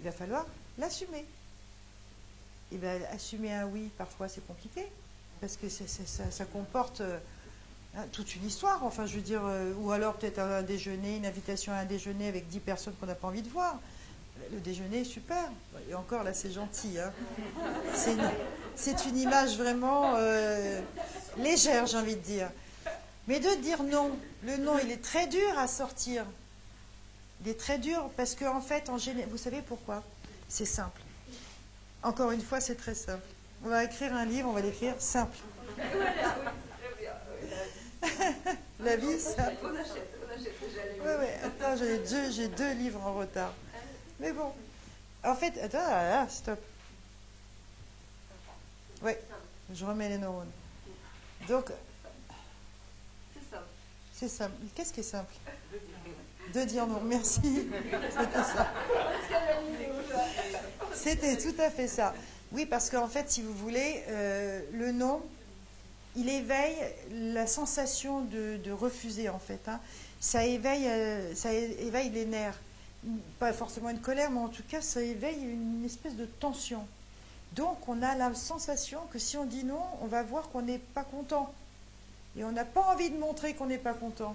A: Il va falloir l'assumer. Et bien, assumer un oui, parfois, c'est compliqué. Parce que ça, comporte euh, toute une histoire. Enfin, je veux dire, euh, ou alors peut-être un déjeuner, une invitation à un déjeuner avec dix personnes qu'on n'a pas envie de voir. Le déjeuner est super. Et encore, là, c'est gentil. hein. C'est une, image vraiment euh, légère, j'ai envie de dire. Mais de dire non, le non, il est très dur à sortir. Il est très dur parce qu'en en fait, en général, vous savez pourquoi? C'est simple. Encore une fois, c'est très simple. On va écrire un livre, on va l'écrire simple. La vie, simple.
C: On achète, on achète déjà les
A: Ouais, attends, j'ai deux, j'ai deux livres en retard. Mais bon. En fait, attends, là, là, stop. Oui, je remets les neurones. Donc,
C: C'est ça.
A: c'est simple. Qu'est-ce qui est simple? De dire non, merci. C'était ça. C'était tout à fait ça. Oui, parce qu'en fait, si vous voulez, euh, le non, il éveille la sensation de, refuser, en fait. hein. Ça, éveille, euh, ça éveille les nerfs. Pas forcément une colère, mais en tout cas, ça éveille une espèce de tension. Donc, on a la sensation que si on dit non, on va voir qu'on n'est pas content. Et on n'a pas envie de montrer qu'on n'est pas content.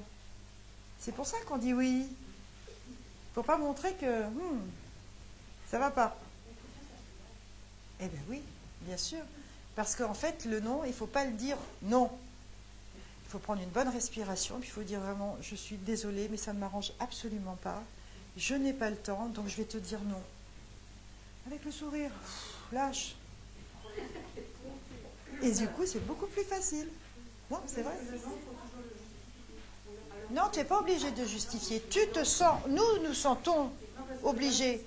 A: C'est pour ça qu'on dit oui. Pour pas montrer que hmm, ça va pas. Eh bien oui, bien sûr. Parce qu'en fait, le non, il ne faut pas le dire non. Il faut prendre une bonne respiration, puis il faut dire vraiment, je suis désolée, mais ça ne m'arrange absolument pas. Je n'ai pas le temps, donc je vais te dire non. Avec le sourire, lâche. Et du coup, c'est beaucoup plus facile. Non, c'est vrai. Non, tu n'es pas obligé de justifier. Tu te sens, nous nous sentons obligés.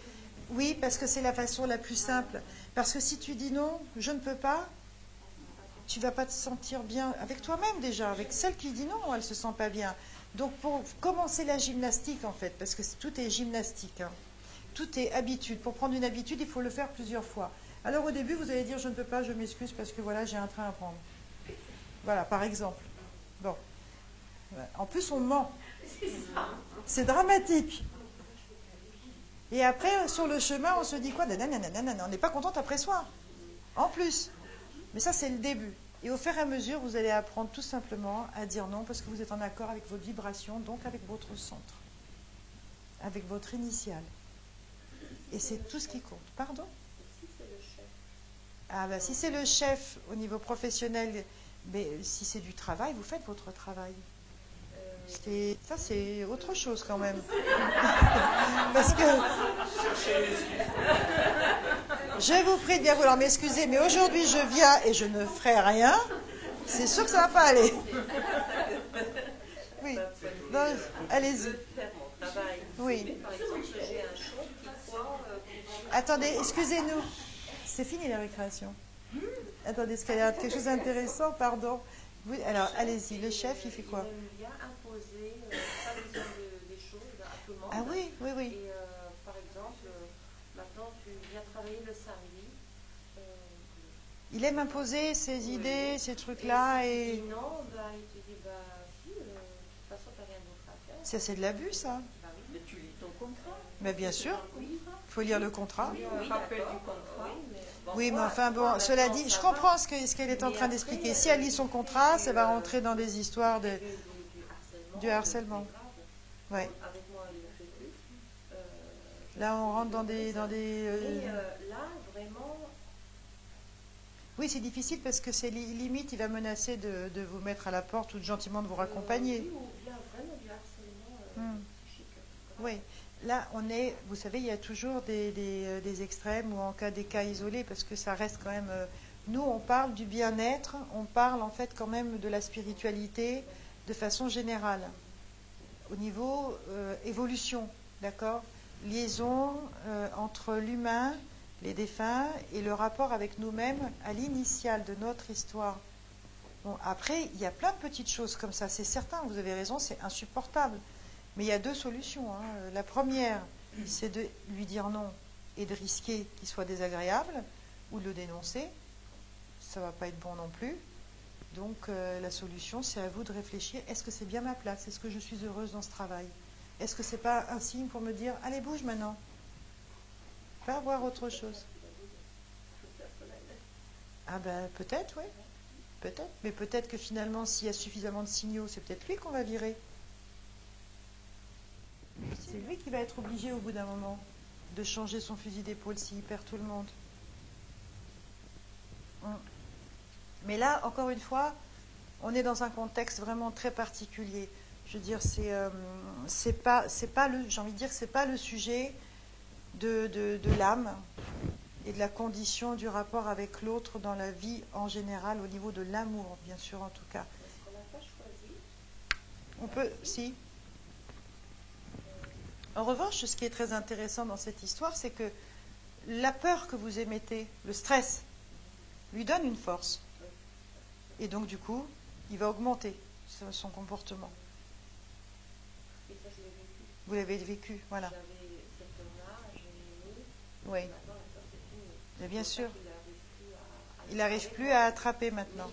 A: Oui, parce que c'est la façon la plus simple. Parce que si tu dis non, je ne peux pas, tu vas pas te sentir bien avec toi-même déjà. Avec celle qui dit non, elle se sent pas bien. Donc pour commencer la gymnastique en fait, parce que tout est gymnastique, hein. tout est habitude. Pour prendre une habitude, il faut le faire plusieurs fois. Alors au début, vous allez dire je ne peux pas, je m'excuse parce que voilà, j'ai un train à prendre. Voilà, par exemple. Bon. En plus, on ment. C'est dramatique. Et après, sur le chemin, on se dit quoi? On n'est pas contente après soi. En plus. Mais ça, c'est le début. Et au fur et à mesure, vous allez apprendre tout simplement à dire non parce que vous êtes en accord avec votre vibration, donc avec votre centre, avec votre initiale. Et c'est tout ce qui compte. Pardon?
D: Si c'est le chef.
A: Ah ben, si c'est le chef au niveau professionnel, mais si c'est du travail, vous faites votre travail.
D: Euh,
A: Ça, c'est autre chose quand même. Parce que. Je vous prie de bien vouloir m'excuser, mais aujourd'hui je viens et je ne ferai rien. C'est sûr que ça va pas aller. Oui. Allez-y. Oui.
D: Euh,
A: Attendez, excusez-nous. C'est fini la récréation. Attendez, est-ce qu'il y a quelque chose d'intéressant? Pardon. Oui, alors, allez-y. Le chef, il fait quoi?
D: Euh.
A: Ah oui, oui, oui.
D: Et euh, par exemple, euh, maintenant tu viens travailler le samedi. euh,
A: Il aime imposer ses idées, ces trucs-là,
D: si
A: et
D: non, bah, il te dit bah si, euh, de toute façon tu n'as rien d'autre à faire.
A: ça, c'est de l'abus, ça.
D: Bah oui.
C: Mais tu lis ton contrat.
A: Mais bien sûr, il faut lire le contrat.
C: Oui,
D: Oui,
C: un rappel
D: d'accord,
C: du contrat.
D: oui, mais-
C: Bon,
A: Oui, mais
C: voilà.
A: enfin bon, cela dit, je comprends ce que- ce qu'elle est en train d'expliquer.
D: euh,
A: Si elle lit son contrat, ça va
D: euh,
A: rentrer dans des histoires de.
D: Du, harcèlement.
A: Ouais.
D: Euh,
A: Là, on rentre dans des, dans des. euh,
D: Et euh, là, vraiment,
A: Oui, c'est difficile parce que c'est li- limite, il va menacer de, de vous mettre à la porte ou de gentiment de vous
D: euh,
A: raccompagner.
D: oui, ou bien vraiment du harcèlement euh,
A: Hmm.
D: psychique.
A: Oui, là on est, vous savez, il y a toujours des, des, euh, des extrêmes ou en cas des cas isolés parce que ça reste quand même. euh, nous, on parle du bien-être, on parle en fait quand même de la spiritualité de façon générale, au niveau euh, évolution, d'accord? Liaison euh, entre l'humain, les défunts et le rapport avec nous-mêmes à l'initiale de notre histoire. Bon, après, il y a plein de petites choses comme ça, c'est certain, vous avez raison, c'est insupportable. Mais il y a deux solutions. hein. La première, c'est de lui dire non et de risquer qu'il soit désagréable ou de le dénoncer. Ça va pas être bon non plus. Donc euh, la solution, c'est à vous de réfléchir. Est-ce que c'est bien ma place? Est-ce que je suis heureuse dans ce travail? Est-ce que c'est pas un signe pour me dire allez bouge maintenant? Va voir autre chose. Ah ben peut-être, oui. Peut-être. Mais peut-être que finalement, s'il y a suffisamment de signaux, c'est peut-être lui qu'on va virer. C'est lui qui va être obligé au bout d'un moment de changer son fusil d'épaule s'il perd tout le monde. Hum. Mais là, encore une fois, on est dans un contexte vraiment très particulier. Je veux dire, c'est euh, j'ai envie de dire c'est pas le sujet de, de, de l'âme et de la condition du rapport avec l'autre dans la vie en général au niveau de l'amour, bien sûr en tout cas.
D: Parce qu'on n'a pas choisi.
A: On peut, si. En revanche, ce qui est très intéressant dans cette histoire, c'est que la peur que vous émettez, le stress, lui donne une force. Et donc, du coup, il va augmenter son- son comportement.
D: Et ça, je l'ai vécu.
A: Vous l'avez vécu, voilà.
D: J'avais cette heure-là, j'ai mis.
A: Oui, mais bien sûr. Il n'arrive plus à attraper maintenant.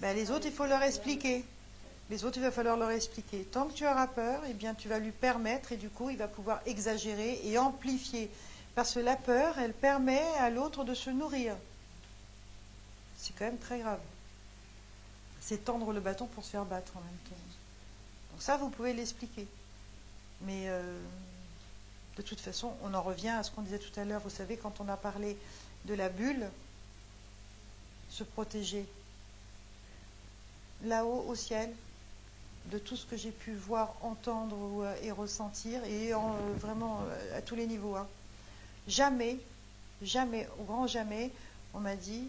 A: Ben, les autres, il faut leur expliquer. Les autres, il va falloir leur expliquer. Tant que tu auras peur, eh bien, tu vas lui permettre et du coup, il va pouvoir exagérer et amplifier. Parce que la peur, elle permet à l'autre de se nourrir. C'est quand même très grave. C'est tendre le bâton pour se faire battre en même temps. Donc ça, vous pouvez l'expliquer. Mais euh, de toute façon, on en revient à ce qu'on disait tout à l'heure. Vous savez, quand on a parlé de la bulle, se protéger là-haut au ciel, de tout ce que j'ai pu voir, entendre euh, et ressentir, et euh, vraiment euh, à tous les niveaux. hein. Jamais, jamais, au grand jamais, on m'a dit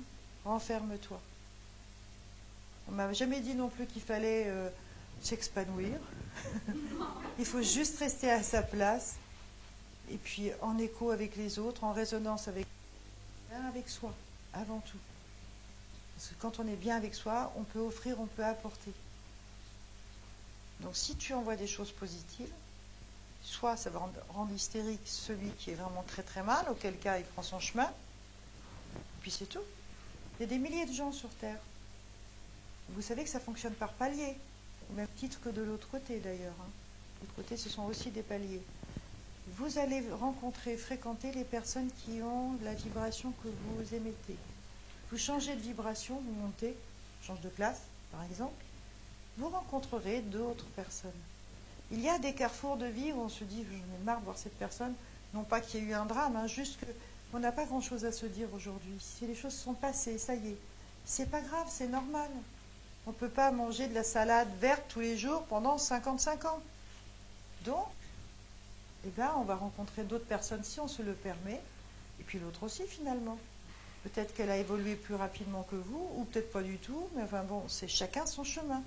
A: renferme-toi. On m'a jamais dit non plus qu'il fallait s'expanouir. Il faut juste rester à sa place, et puis en écho avec les autres, en résonance avec, avec soi, avant tout. Parce que quand on est bien avec soi, on peut offrir, on peut apporter. Donc si tu envoies des choses positives, soit ça va rendre, hystérique celui qui est vraiment très très mal, auquel cas il prend son chemin, puis c'est tout. Il y a des milliers de gens sur Terre. Vous savez que ça fonctionne par palier, au même titre que de l'autre côté d'ailleurs. hein. De l'autre côté, ce sont aussi des paliers. Vous allez rencontrer, fréquenter les personnes qui ont la vibration que vous émettez. Vous changez de vibration, vous montez, change de place, par exemple, vous rencontrerez d'autres personnes. Il y a des carrefours de vie où on se dit, j'en ai marre de voir cette personne, Non pas qu'il y ait eu un drame, hein, juste qu'on n'a pas grand-chose à se dire aujourd'hui. Si les choses sont passées, ça y est. C'est pas grave, c'est normal. On ne peut pas manger de la salade verte tous les jours pendant 55 ans. Donc, eh ben, on va rencontrer d'autres personnes si on se le permet, et puis l'autre aussi finalement. Peut-être qu'elle a évolué plus rapidement que vous, ou peut-être pas du tout, mais enfin bon, c'est chacun son chemin.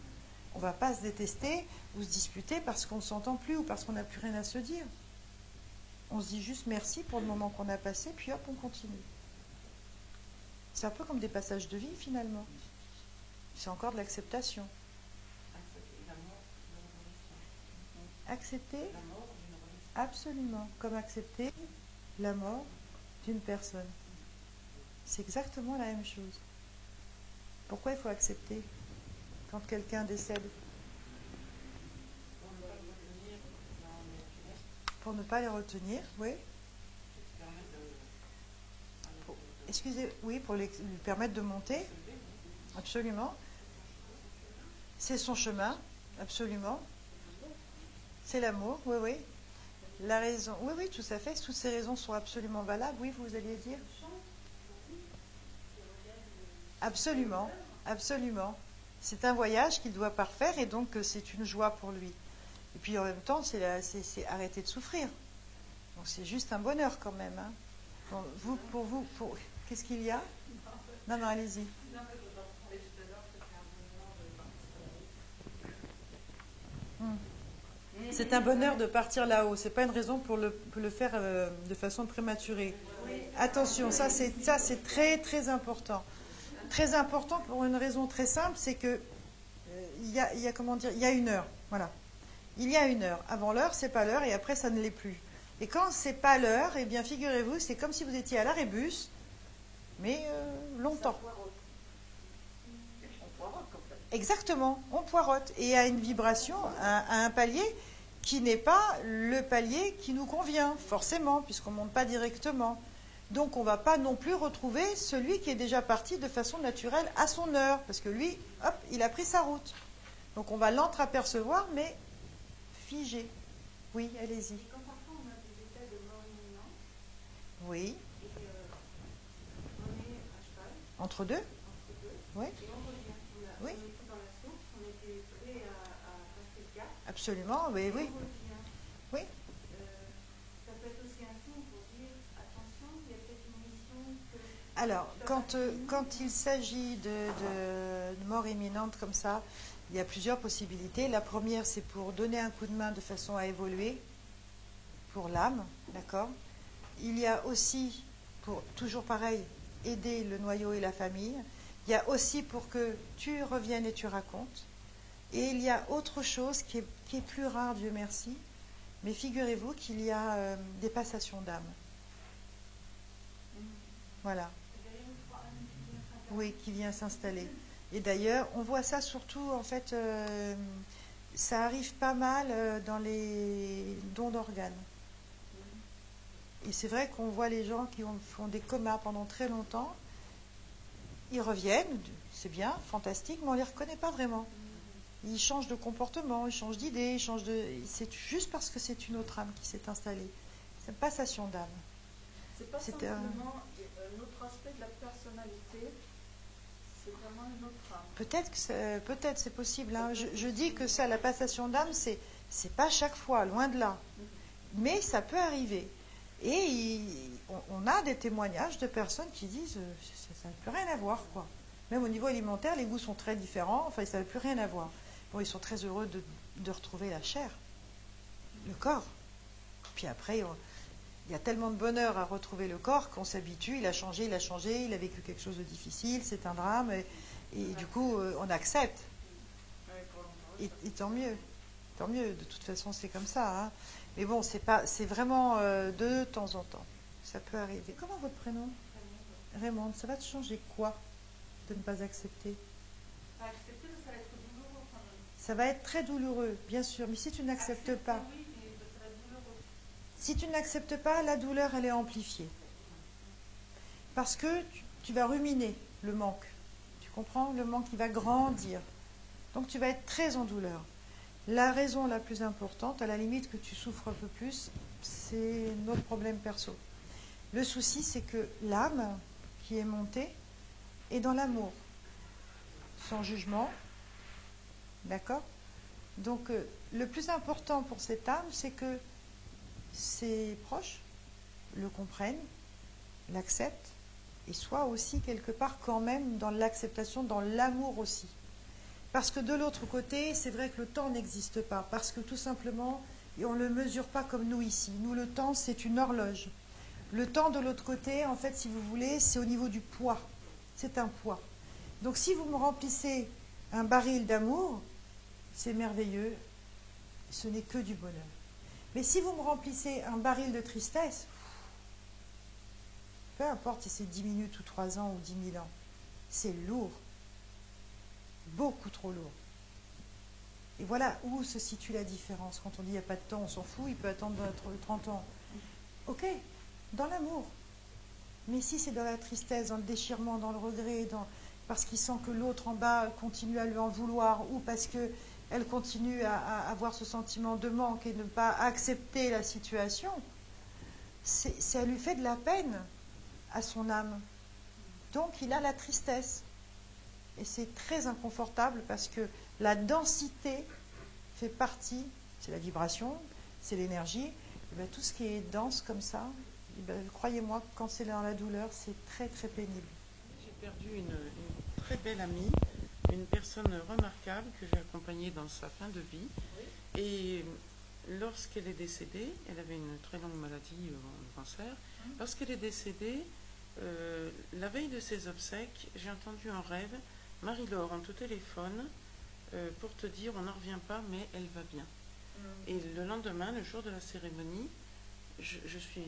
A: On ne va pas se détester ou se disputer parce qu'on ne s'entend plus ou parce qu'on n'a plus rien à se dire. On se dit juste merci pour le moment qu'on a passé, puis hop, on continue. C'est un peu comme des passages de vie finalement. C'est encore de l'acceptation.
G: Accepter
A: absolument, comme accepter la mort d'une personne. C'est exactement la même chose. Pourquoi il faut accepter quand quelqu'un décède?
G: Pour ne pas les
A: retenir, oui. Excusez, oui, pour les- lui permettre de monter, absolument. C'est son chemin, absolument. C'est l'amour, oui, oui. La raison, oui, oui, tout à fait. Toutes ces raisons sont absolument valables. Oui, vous alliez dire? Absolument, absolument. C'est un voyage qu'il doit parfaire et donc euh, c'est une joie pour lui. Et puis en même temps, c'est arrêter de souffrir. Donc c'est juste un bonheur quand même. hein. Vous, pour vous, pour qu'est-ce qu'il y a? Non, non, allez-y.
B: Non,
A: C'est un bonheur de partir là-haut. C'est pas une raison pour le, faire euh, de façon prématurée. Attention, ça c'est ça c'est très très important. Très important pour une raison très simple, c'est que euh, il y, a, y a comment dire, il y a une heure. Voilà. Il y a une heure. Avant l'heure, c'est pas l'heure et après ça ne l'est plus. Et quand c'est pas l'heure, eh bien figurez-vous, c'est comme si vous étiez à l'arrêt bus, mais euh, longtemps. Exactement, on poirote et à une vibration, à, à un palier qui n'est pas le palier qui nous convient, forcément, puisqu'on ne monte pas directement. Donc on ne va pas non plus retrouver celui qui est déjà parti de façon naturelle à son heure, parce que lui, hop, il a pris sa route. Donc on va l'entreapercevoir, mais figé. Oui, allez-y.
F: Et quand parfois on a des états de mort imminente
A: Oui,
F: et euh, on est à cheval
A: entre deux
F: entre deux
A: Oui,
F: et on revient. On, a,
A: Oui.
F: on peut-être une mission que.
A: Alors, quand, euh, quand il s'agit de, de- de mort imminente comme ça, il y a plusieurs possibilités. La première, c'est pour donner un coup de main de façon à évoluer, pour l'âme, d'accord? Il y a aussi, pour toujours pareil, aider le noyau et la famille. Il y a aussi pour que tu reviennes et tu racontes. Et il y a autre chose qui est, plus rare, Dieu merci. Mais figurez-vous qu'il y a euh, des passations d'âme. Voilà. Oui, qui vient s'installer. Et d'ailleurs, on voit ça surtout, en fait, euh, ça arrive pas mal euh, dans les dons d'organes. Et c'est vrai qu'on voit les gens qui ont, font des comas pendant très longtemps, ils reviennent, c'est bien, fantastique, mais on ne les reconnaît pas vraiment. Ils changent de comportement, ils changent d'idée, ils changent de. C'est juste parce que c'est une autre âme qui s'est installée. C'est une passation d'âme.
C: C'est pas
A: un-
C: simplement un autre aspect de la personnalité, c'est vraiment une autre âme.
A: Peut-être que c'est, peut-être c'est possible. hein. Je, je dis que ça, la passation d'âme, c'est c'est pas chaque fois, loin de là. Mais ça peut arriver. Et il- on, on a des témoignages de personnes qui disent euh, ça ça n'a plus rien à voir, quoi. Même au niveau alimentaire, les goûts sont très différents. Enfin, ça n'a plus rien à voir. Ils sont très heureux de, retrouver la chair, le corps. Puis après, il y a tellement de bonheur à retrouver le corps qu'on s'habitue. Il a changé, il a changé, il a vécu quelque chose de difficile, c'est un drame. Et, du coup, euh, on accepte. Et tant mieux. Tant mieux. De toute façon, c'est comme ça. hein. Mais bon, c'est pas, c'est vraiment euh, de temps en temps. Ça peut arriver. Comment votre prénom? Raymond. Ça va te changer quoi de ne pas accepter
B: Pas accepter, ça va être douloureux quand même.
A: Ça va être très douloureux, bien sûr. Mais si tu n'acceptes pas, si tu n'acceptes pas, la douleur, elle est amplifiée. Parce que tu, tu vas ruminer le manque. Tu comprends? Le manque, il va grandir. Donc tu vas être très en douleur. La raison la plus importante, à la limite que tu souffres un peu plus, c'est notre problème perso. Le souci, c'est que l'âme qui est montée est dans l'amour, sans jugement. D'accord? Donc, euh, le plus important pour cette âme, c'est que ses proches le comprennent, l'acceptent, et soient aussi quelque part quand même dans l'acceptation, dans l'amour aussi. Parce que de l'autre côté, c'est vrai que le temps n'existe pas, parce que tout simplement, on ne le mesure pas comme nous ici. Nous, le temps, c'est une horloge. Le temps de l'autre côté, en fait, si vous voulez, c'est au niveau du poids. C'est un poids. Donc si vous me remplissez un baril d'amour, c'est merveilleux, ce n'est que du bonheur. Mais si vous me remplissez un baril de tristesse, peu importe si c'est 10 minutes ou 3 ans ou 10 000 ans, c'est lourd, beaucoup trop lourd. Et voilà où se situe la différence. Quand on dit il n'y a pas de temps, on s'en fout, il peut attendre 30 ans. Ok, dans l'amour. Mais si c'est dans la tristesse, dans le déchirement, dans le regret, parce qu'il sent que l'autre en bas continue à lui en vouloir, ou parce qu'elle continue à, avoir ce sentiment de manque et ne pas accepter la situation, ça lui fait de la peine à son âme. Donc il a la tristesse. Et c'est très inconfortable parce que la densité fait partie, c'est la vibration, c'est l'énergie. Ben, tout ce qui est dense comme ça, eh ben, croyez-moi, quand c'est dans la douleur, c'est très très pénible.
G: J'ai perdu une, très belle amie, une personne remarquable que j'ai accompagnée dans sa fin de vie. Et lorsqu'elle est décédée, elle avait une très longue maladie, euh, un cancer. Lorsqu'elle est décédée, euh, la veille de ses obsèques, j'ai entendu en rêve Marie-Laure en tout téléphone euh, pour te dire on n'en revient pas, mais elle va bien. Mm. Et le lendemain, le jour de la cérémonie, je, je suis,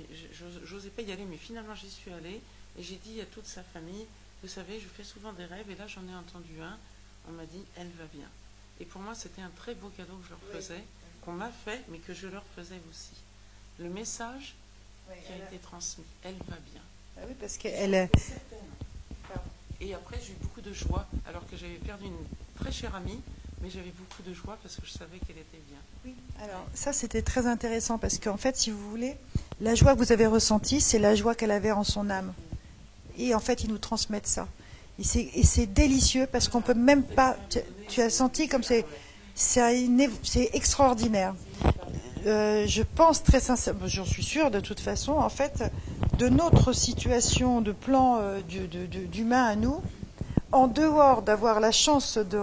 G: j'osais pas y aller, mais finalement j'y suis allée et j'ai dit à toute sa famille, vous savez, je fais souvent des rêves et là j'en ai entendu un. On m'a dit, elle va bien. Et pour moi, c'était un très beau cadeau que je leur faisais, qu'on m'a fait, mais que je leur faisais aussi. Le message qui a été transmis, elle va bien.
A: Ah oui, parce qu'elle.
G: Et après, j'ai eu beaucoup de joie, alors que j'avais perdu une très chère amie, mais j'avais beaucoup de joie parce que je savais qu'elle était bien.
A: Oui, alors ça c'était très intéressant parce qu'en fait, si vous voulez, la joie que vous avez ressentie, c'est la joie qu'elle avait en son âme. Et en fait, ils nous transmettent ça. Et c'est délicieux parce qu'on peut même pas. Tu, as senti comme c'est c'est extraordinaire. Euh, je pense très sincèrement, j'en suis sûre de toute façon, en fait, de notre situation de plan euh, d'humain à nous, en dehors d'avoir la chance de,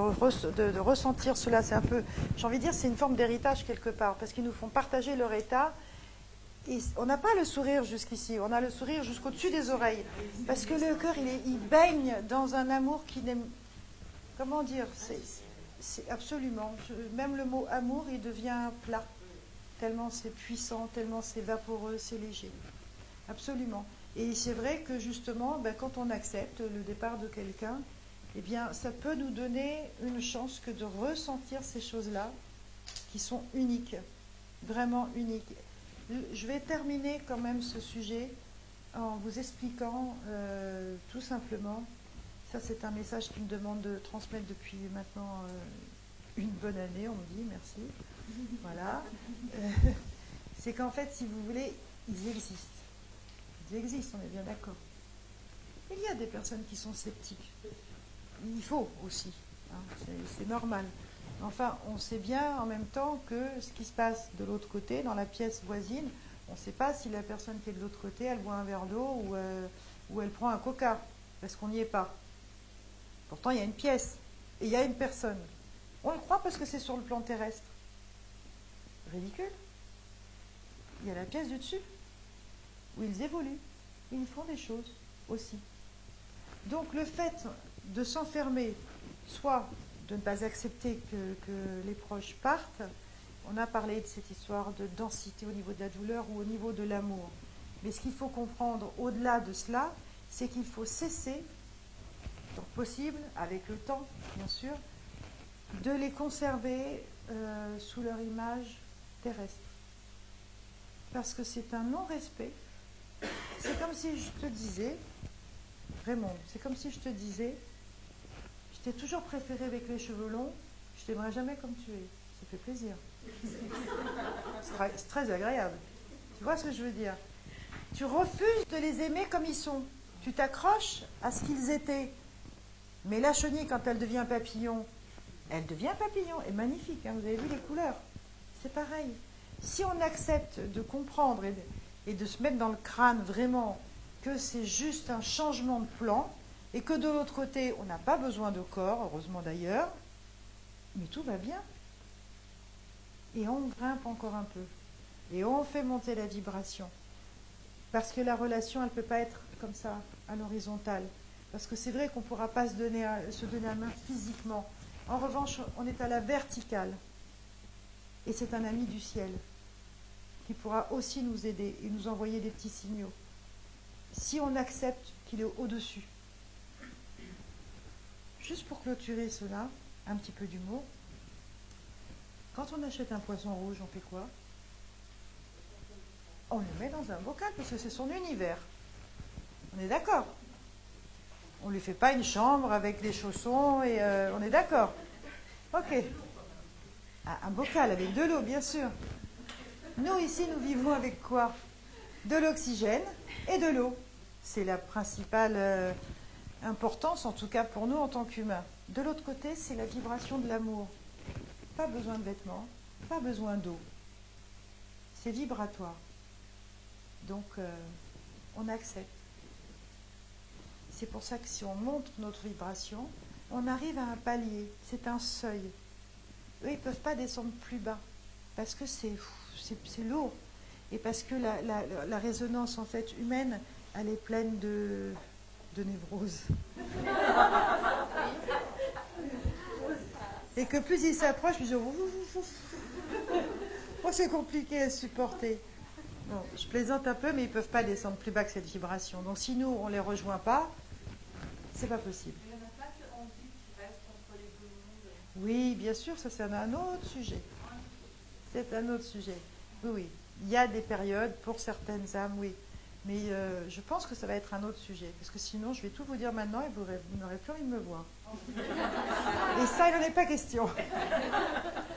A: ressentir cela, c'est un peu, j'ai envie de dire, c'est une forme d'héritage quelque part, parce qu'ils nous font partager leur état. On n'a pas le sourire jusqu'ici, on a le sourire jusqu'au-dessus des oreilles, parce que le cœur, il, il baigne dans un amour qui n'aime. Comment dire C'est absolument. même le mot amour, il devient plat, tellement c'est puissant, tellement c'est vaporeux, c'est léger. Absolument. Et c'est vrai que justement, ben, quand on accepte le départ de quelqu'un, eh bien, ça peut nous donner une chance que de ressentir ces choses-là qui sont uniques, vraiment uniques. Je vais terminer quand même ce sujet en vous expliquant euh, tout simplement, ça c'est un message qui me demande de transmettre depuis maintenant euh, une bonne année, on me dit, merci. Voilà. Euh, c'est qu'en fait, si vous voulez, ils existent. Ils existent, on est bien d'accord. Il y a des personnes qui sont sceptiques il faut aussi. Hein, c'est normal. Enfin, on sait bien en même temps que ce qui se passe de l'autre côté, dans la pièce voisine, on ne sait pas si la personne qui est de l'autre côté, elle boit un verre d'eau ou, euh, ou, elle prend un coca, parce qu'on n'y est pas. Pourtant, il y a une pièce et il y a une personne. On le croit parce que c'est sur le plan terrestre. Ridicule. Il y a la pièce du dessus, où ils évoluent. Ils font des choses aussi. Donc le fait de s'enfermer, soit de ne pas accepter que, les proches partent. On a parlé de cette histoire de densité au niveau de la douleur ou au niveau de l'amour. Mais ce qu'il faut comprendre au-delà de cela, c'est qu'il faut cesser, tant possible, avec le temps, bien sûr, de les conserver euh, sous leur image terrestre. Parce que c'est un non-respect. C'est comme si je te disais, Raymond, c'est comme si je te disais, t'ai toujours préféré avec les cheveux longs, je t'aimerais jamais comme tu es. Ça fait plaisir. C'est très agréable. Tu vois ce que je veux dire? Tu refuses de les aimer comme ils sont. Tu t'accroches à ce qu'ils étaient. Mais la chenille, quand elle devient papillon, elle devient papillon. Et magnifique, hein, vous avez vu les couleurs? C'est pareil. Si on accepte de comprendre et de, et de se mettre dans le crâne vraiment que c'est juste un changement de plan, et que de l'autre côté, on n'a pas besoin de corps, heureusement d'ailleurs, mais tout va bien. Et on grimpe encore un peu. Et on fait monter la vibration. Parce que la relation, elle ne peut pas être comme ça, à l'horizontale. Parce que c'est vrai qu'on ne pourra pas se donner, à, main physiquement. En revanche, on est à la verticale. Et c'est un ami du ciel qui pourra aussi nous aider et nous envoyer des petits signaux. Si on accepte qu'il est au-dessus. Juste pour clôturer cela, un petit peu d'humour. Quand on achète un poisson rouge, on fait quoi? On le met dans un bocal parce que c'est son univers. On est d'accord On ne lui fait pas une chambre avec des chaussons et euh, on est d'accord Ok. Ah, un bocal avec de l'eau, bien sûr. Nous, ici, nous vivons avec quoi? De l'oxygène et de l'eau. C'est la principale euh, importance, en tout cas pour nous en tant qu'humains. De l'autre côté, c'est la vibration de l'amour. Pas besoin de vêtements, pas besoin d'eau. C'est vibratoire. Donc, euh, on accepte. C'est pour ça que si on monte notre vibration, on arrive à un palier. C'est un seuil. Eux, ils ne peuvent pas descendre plus bas parce que c'est lourd. Et parce que la, la, la, résonance en fait humaine, elle est pleine de, de névrose. Et que plus ils s'approchent, plus ils oh, c'est compliqué à supporter. Je plaisante un peu, mais ils ne peuvent pas descendre plus bas que cette vibration. Donc si nous, on ne les rejoint pas, c'est pas possible. Oui, bien sûr, ça c'est un autre sujet. C'est un autre sujet. Oui, oui. Il y a des périodes pour certaines âmes, oui. Mais euh, je pense que ça va être un autre sujet. Parce que sinon, je vais tout vous dire maintenant et vous, vous n'aurez plus envie de me voir. Et ça, il n'en est pas question.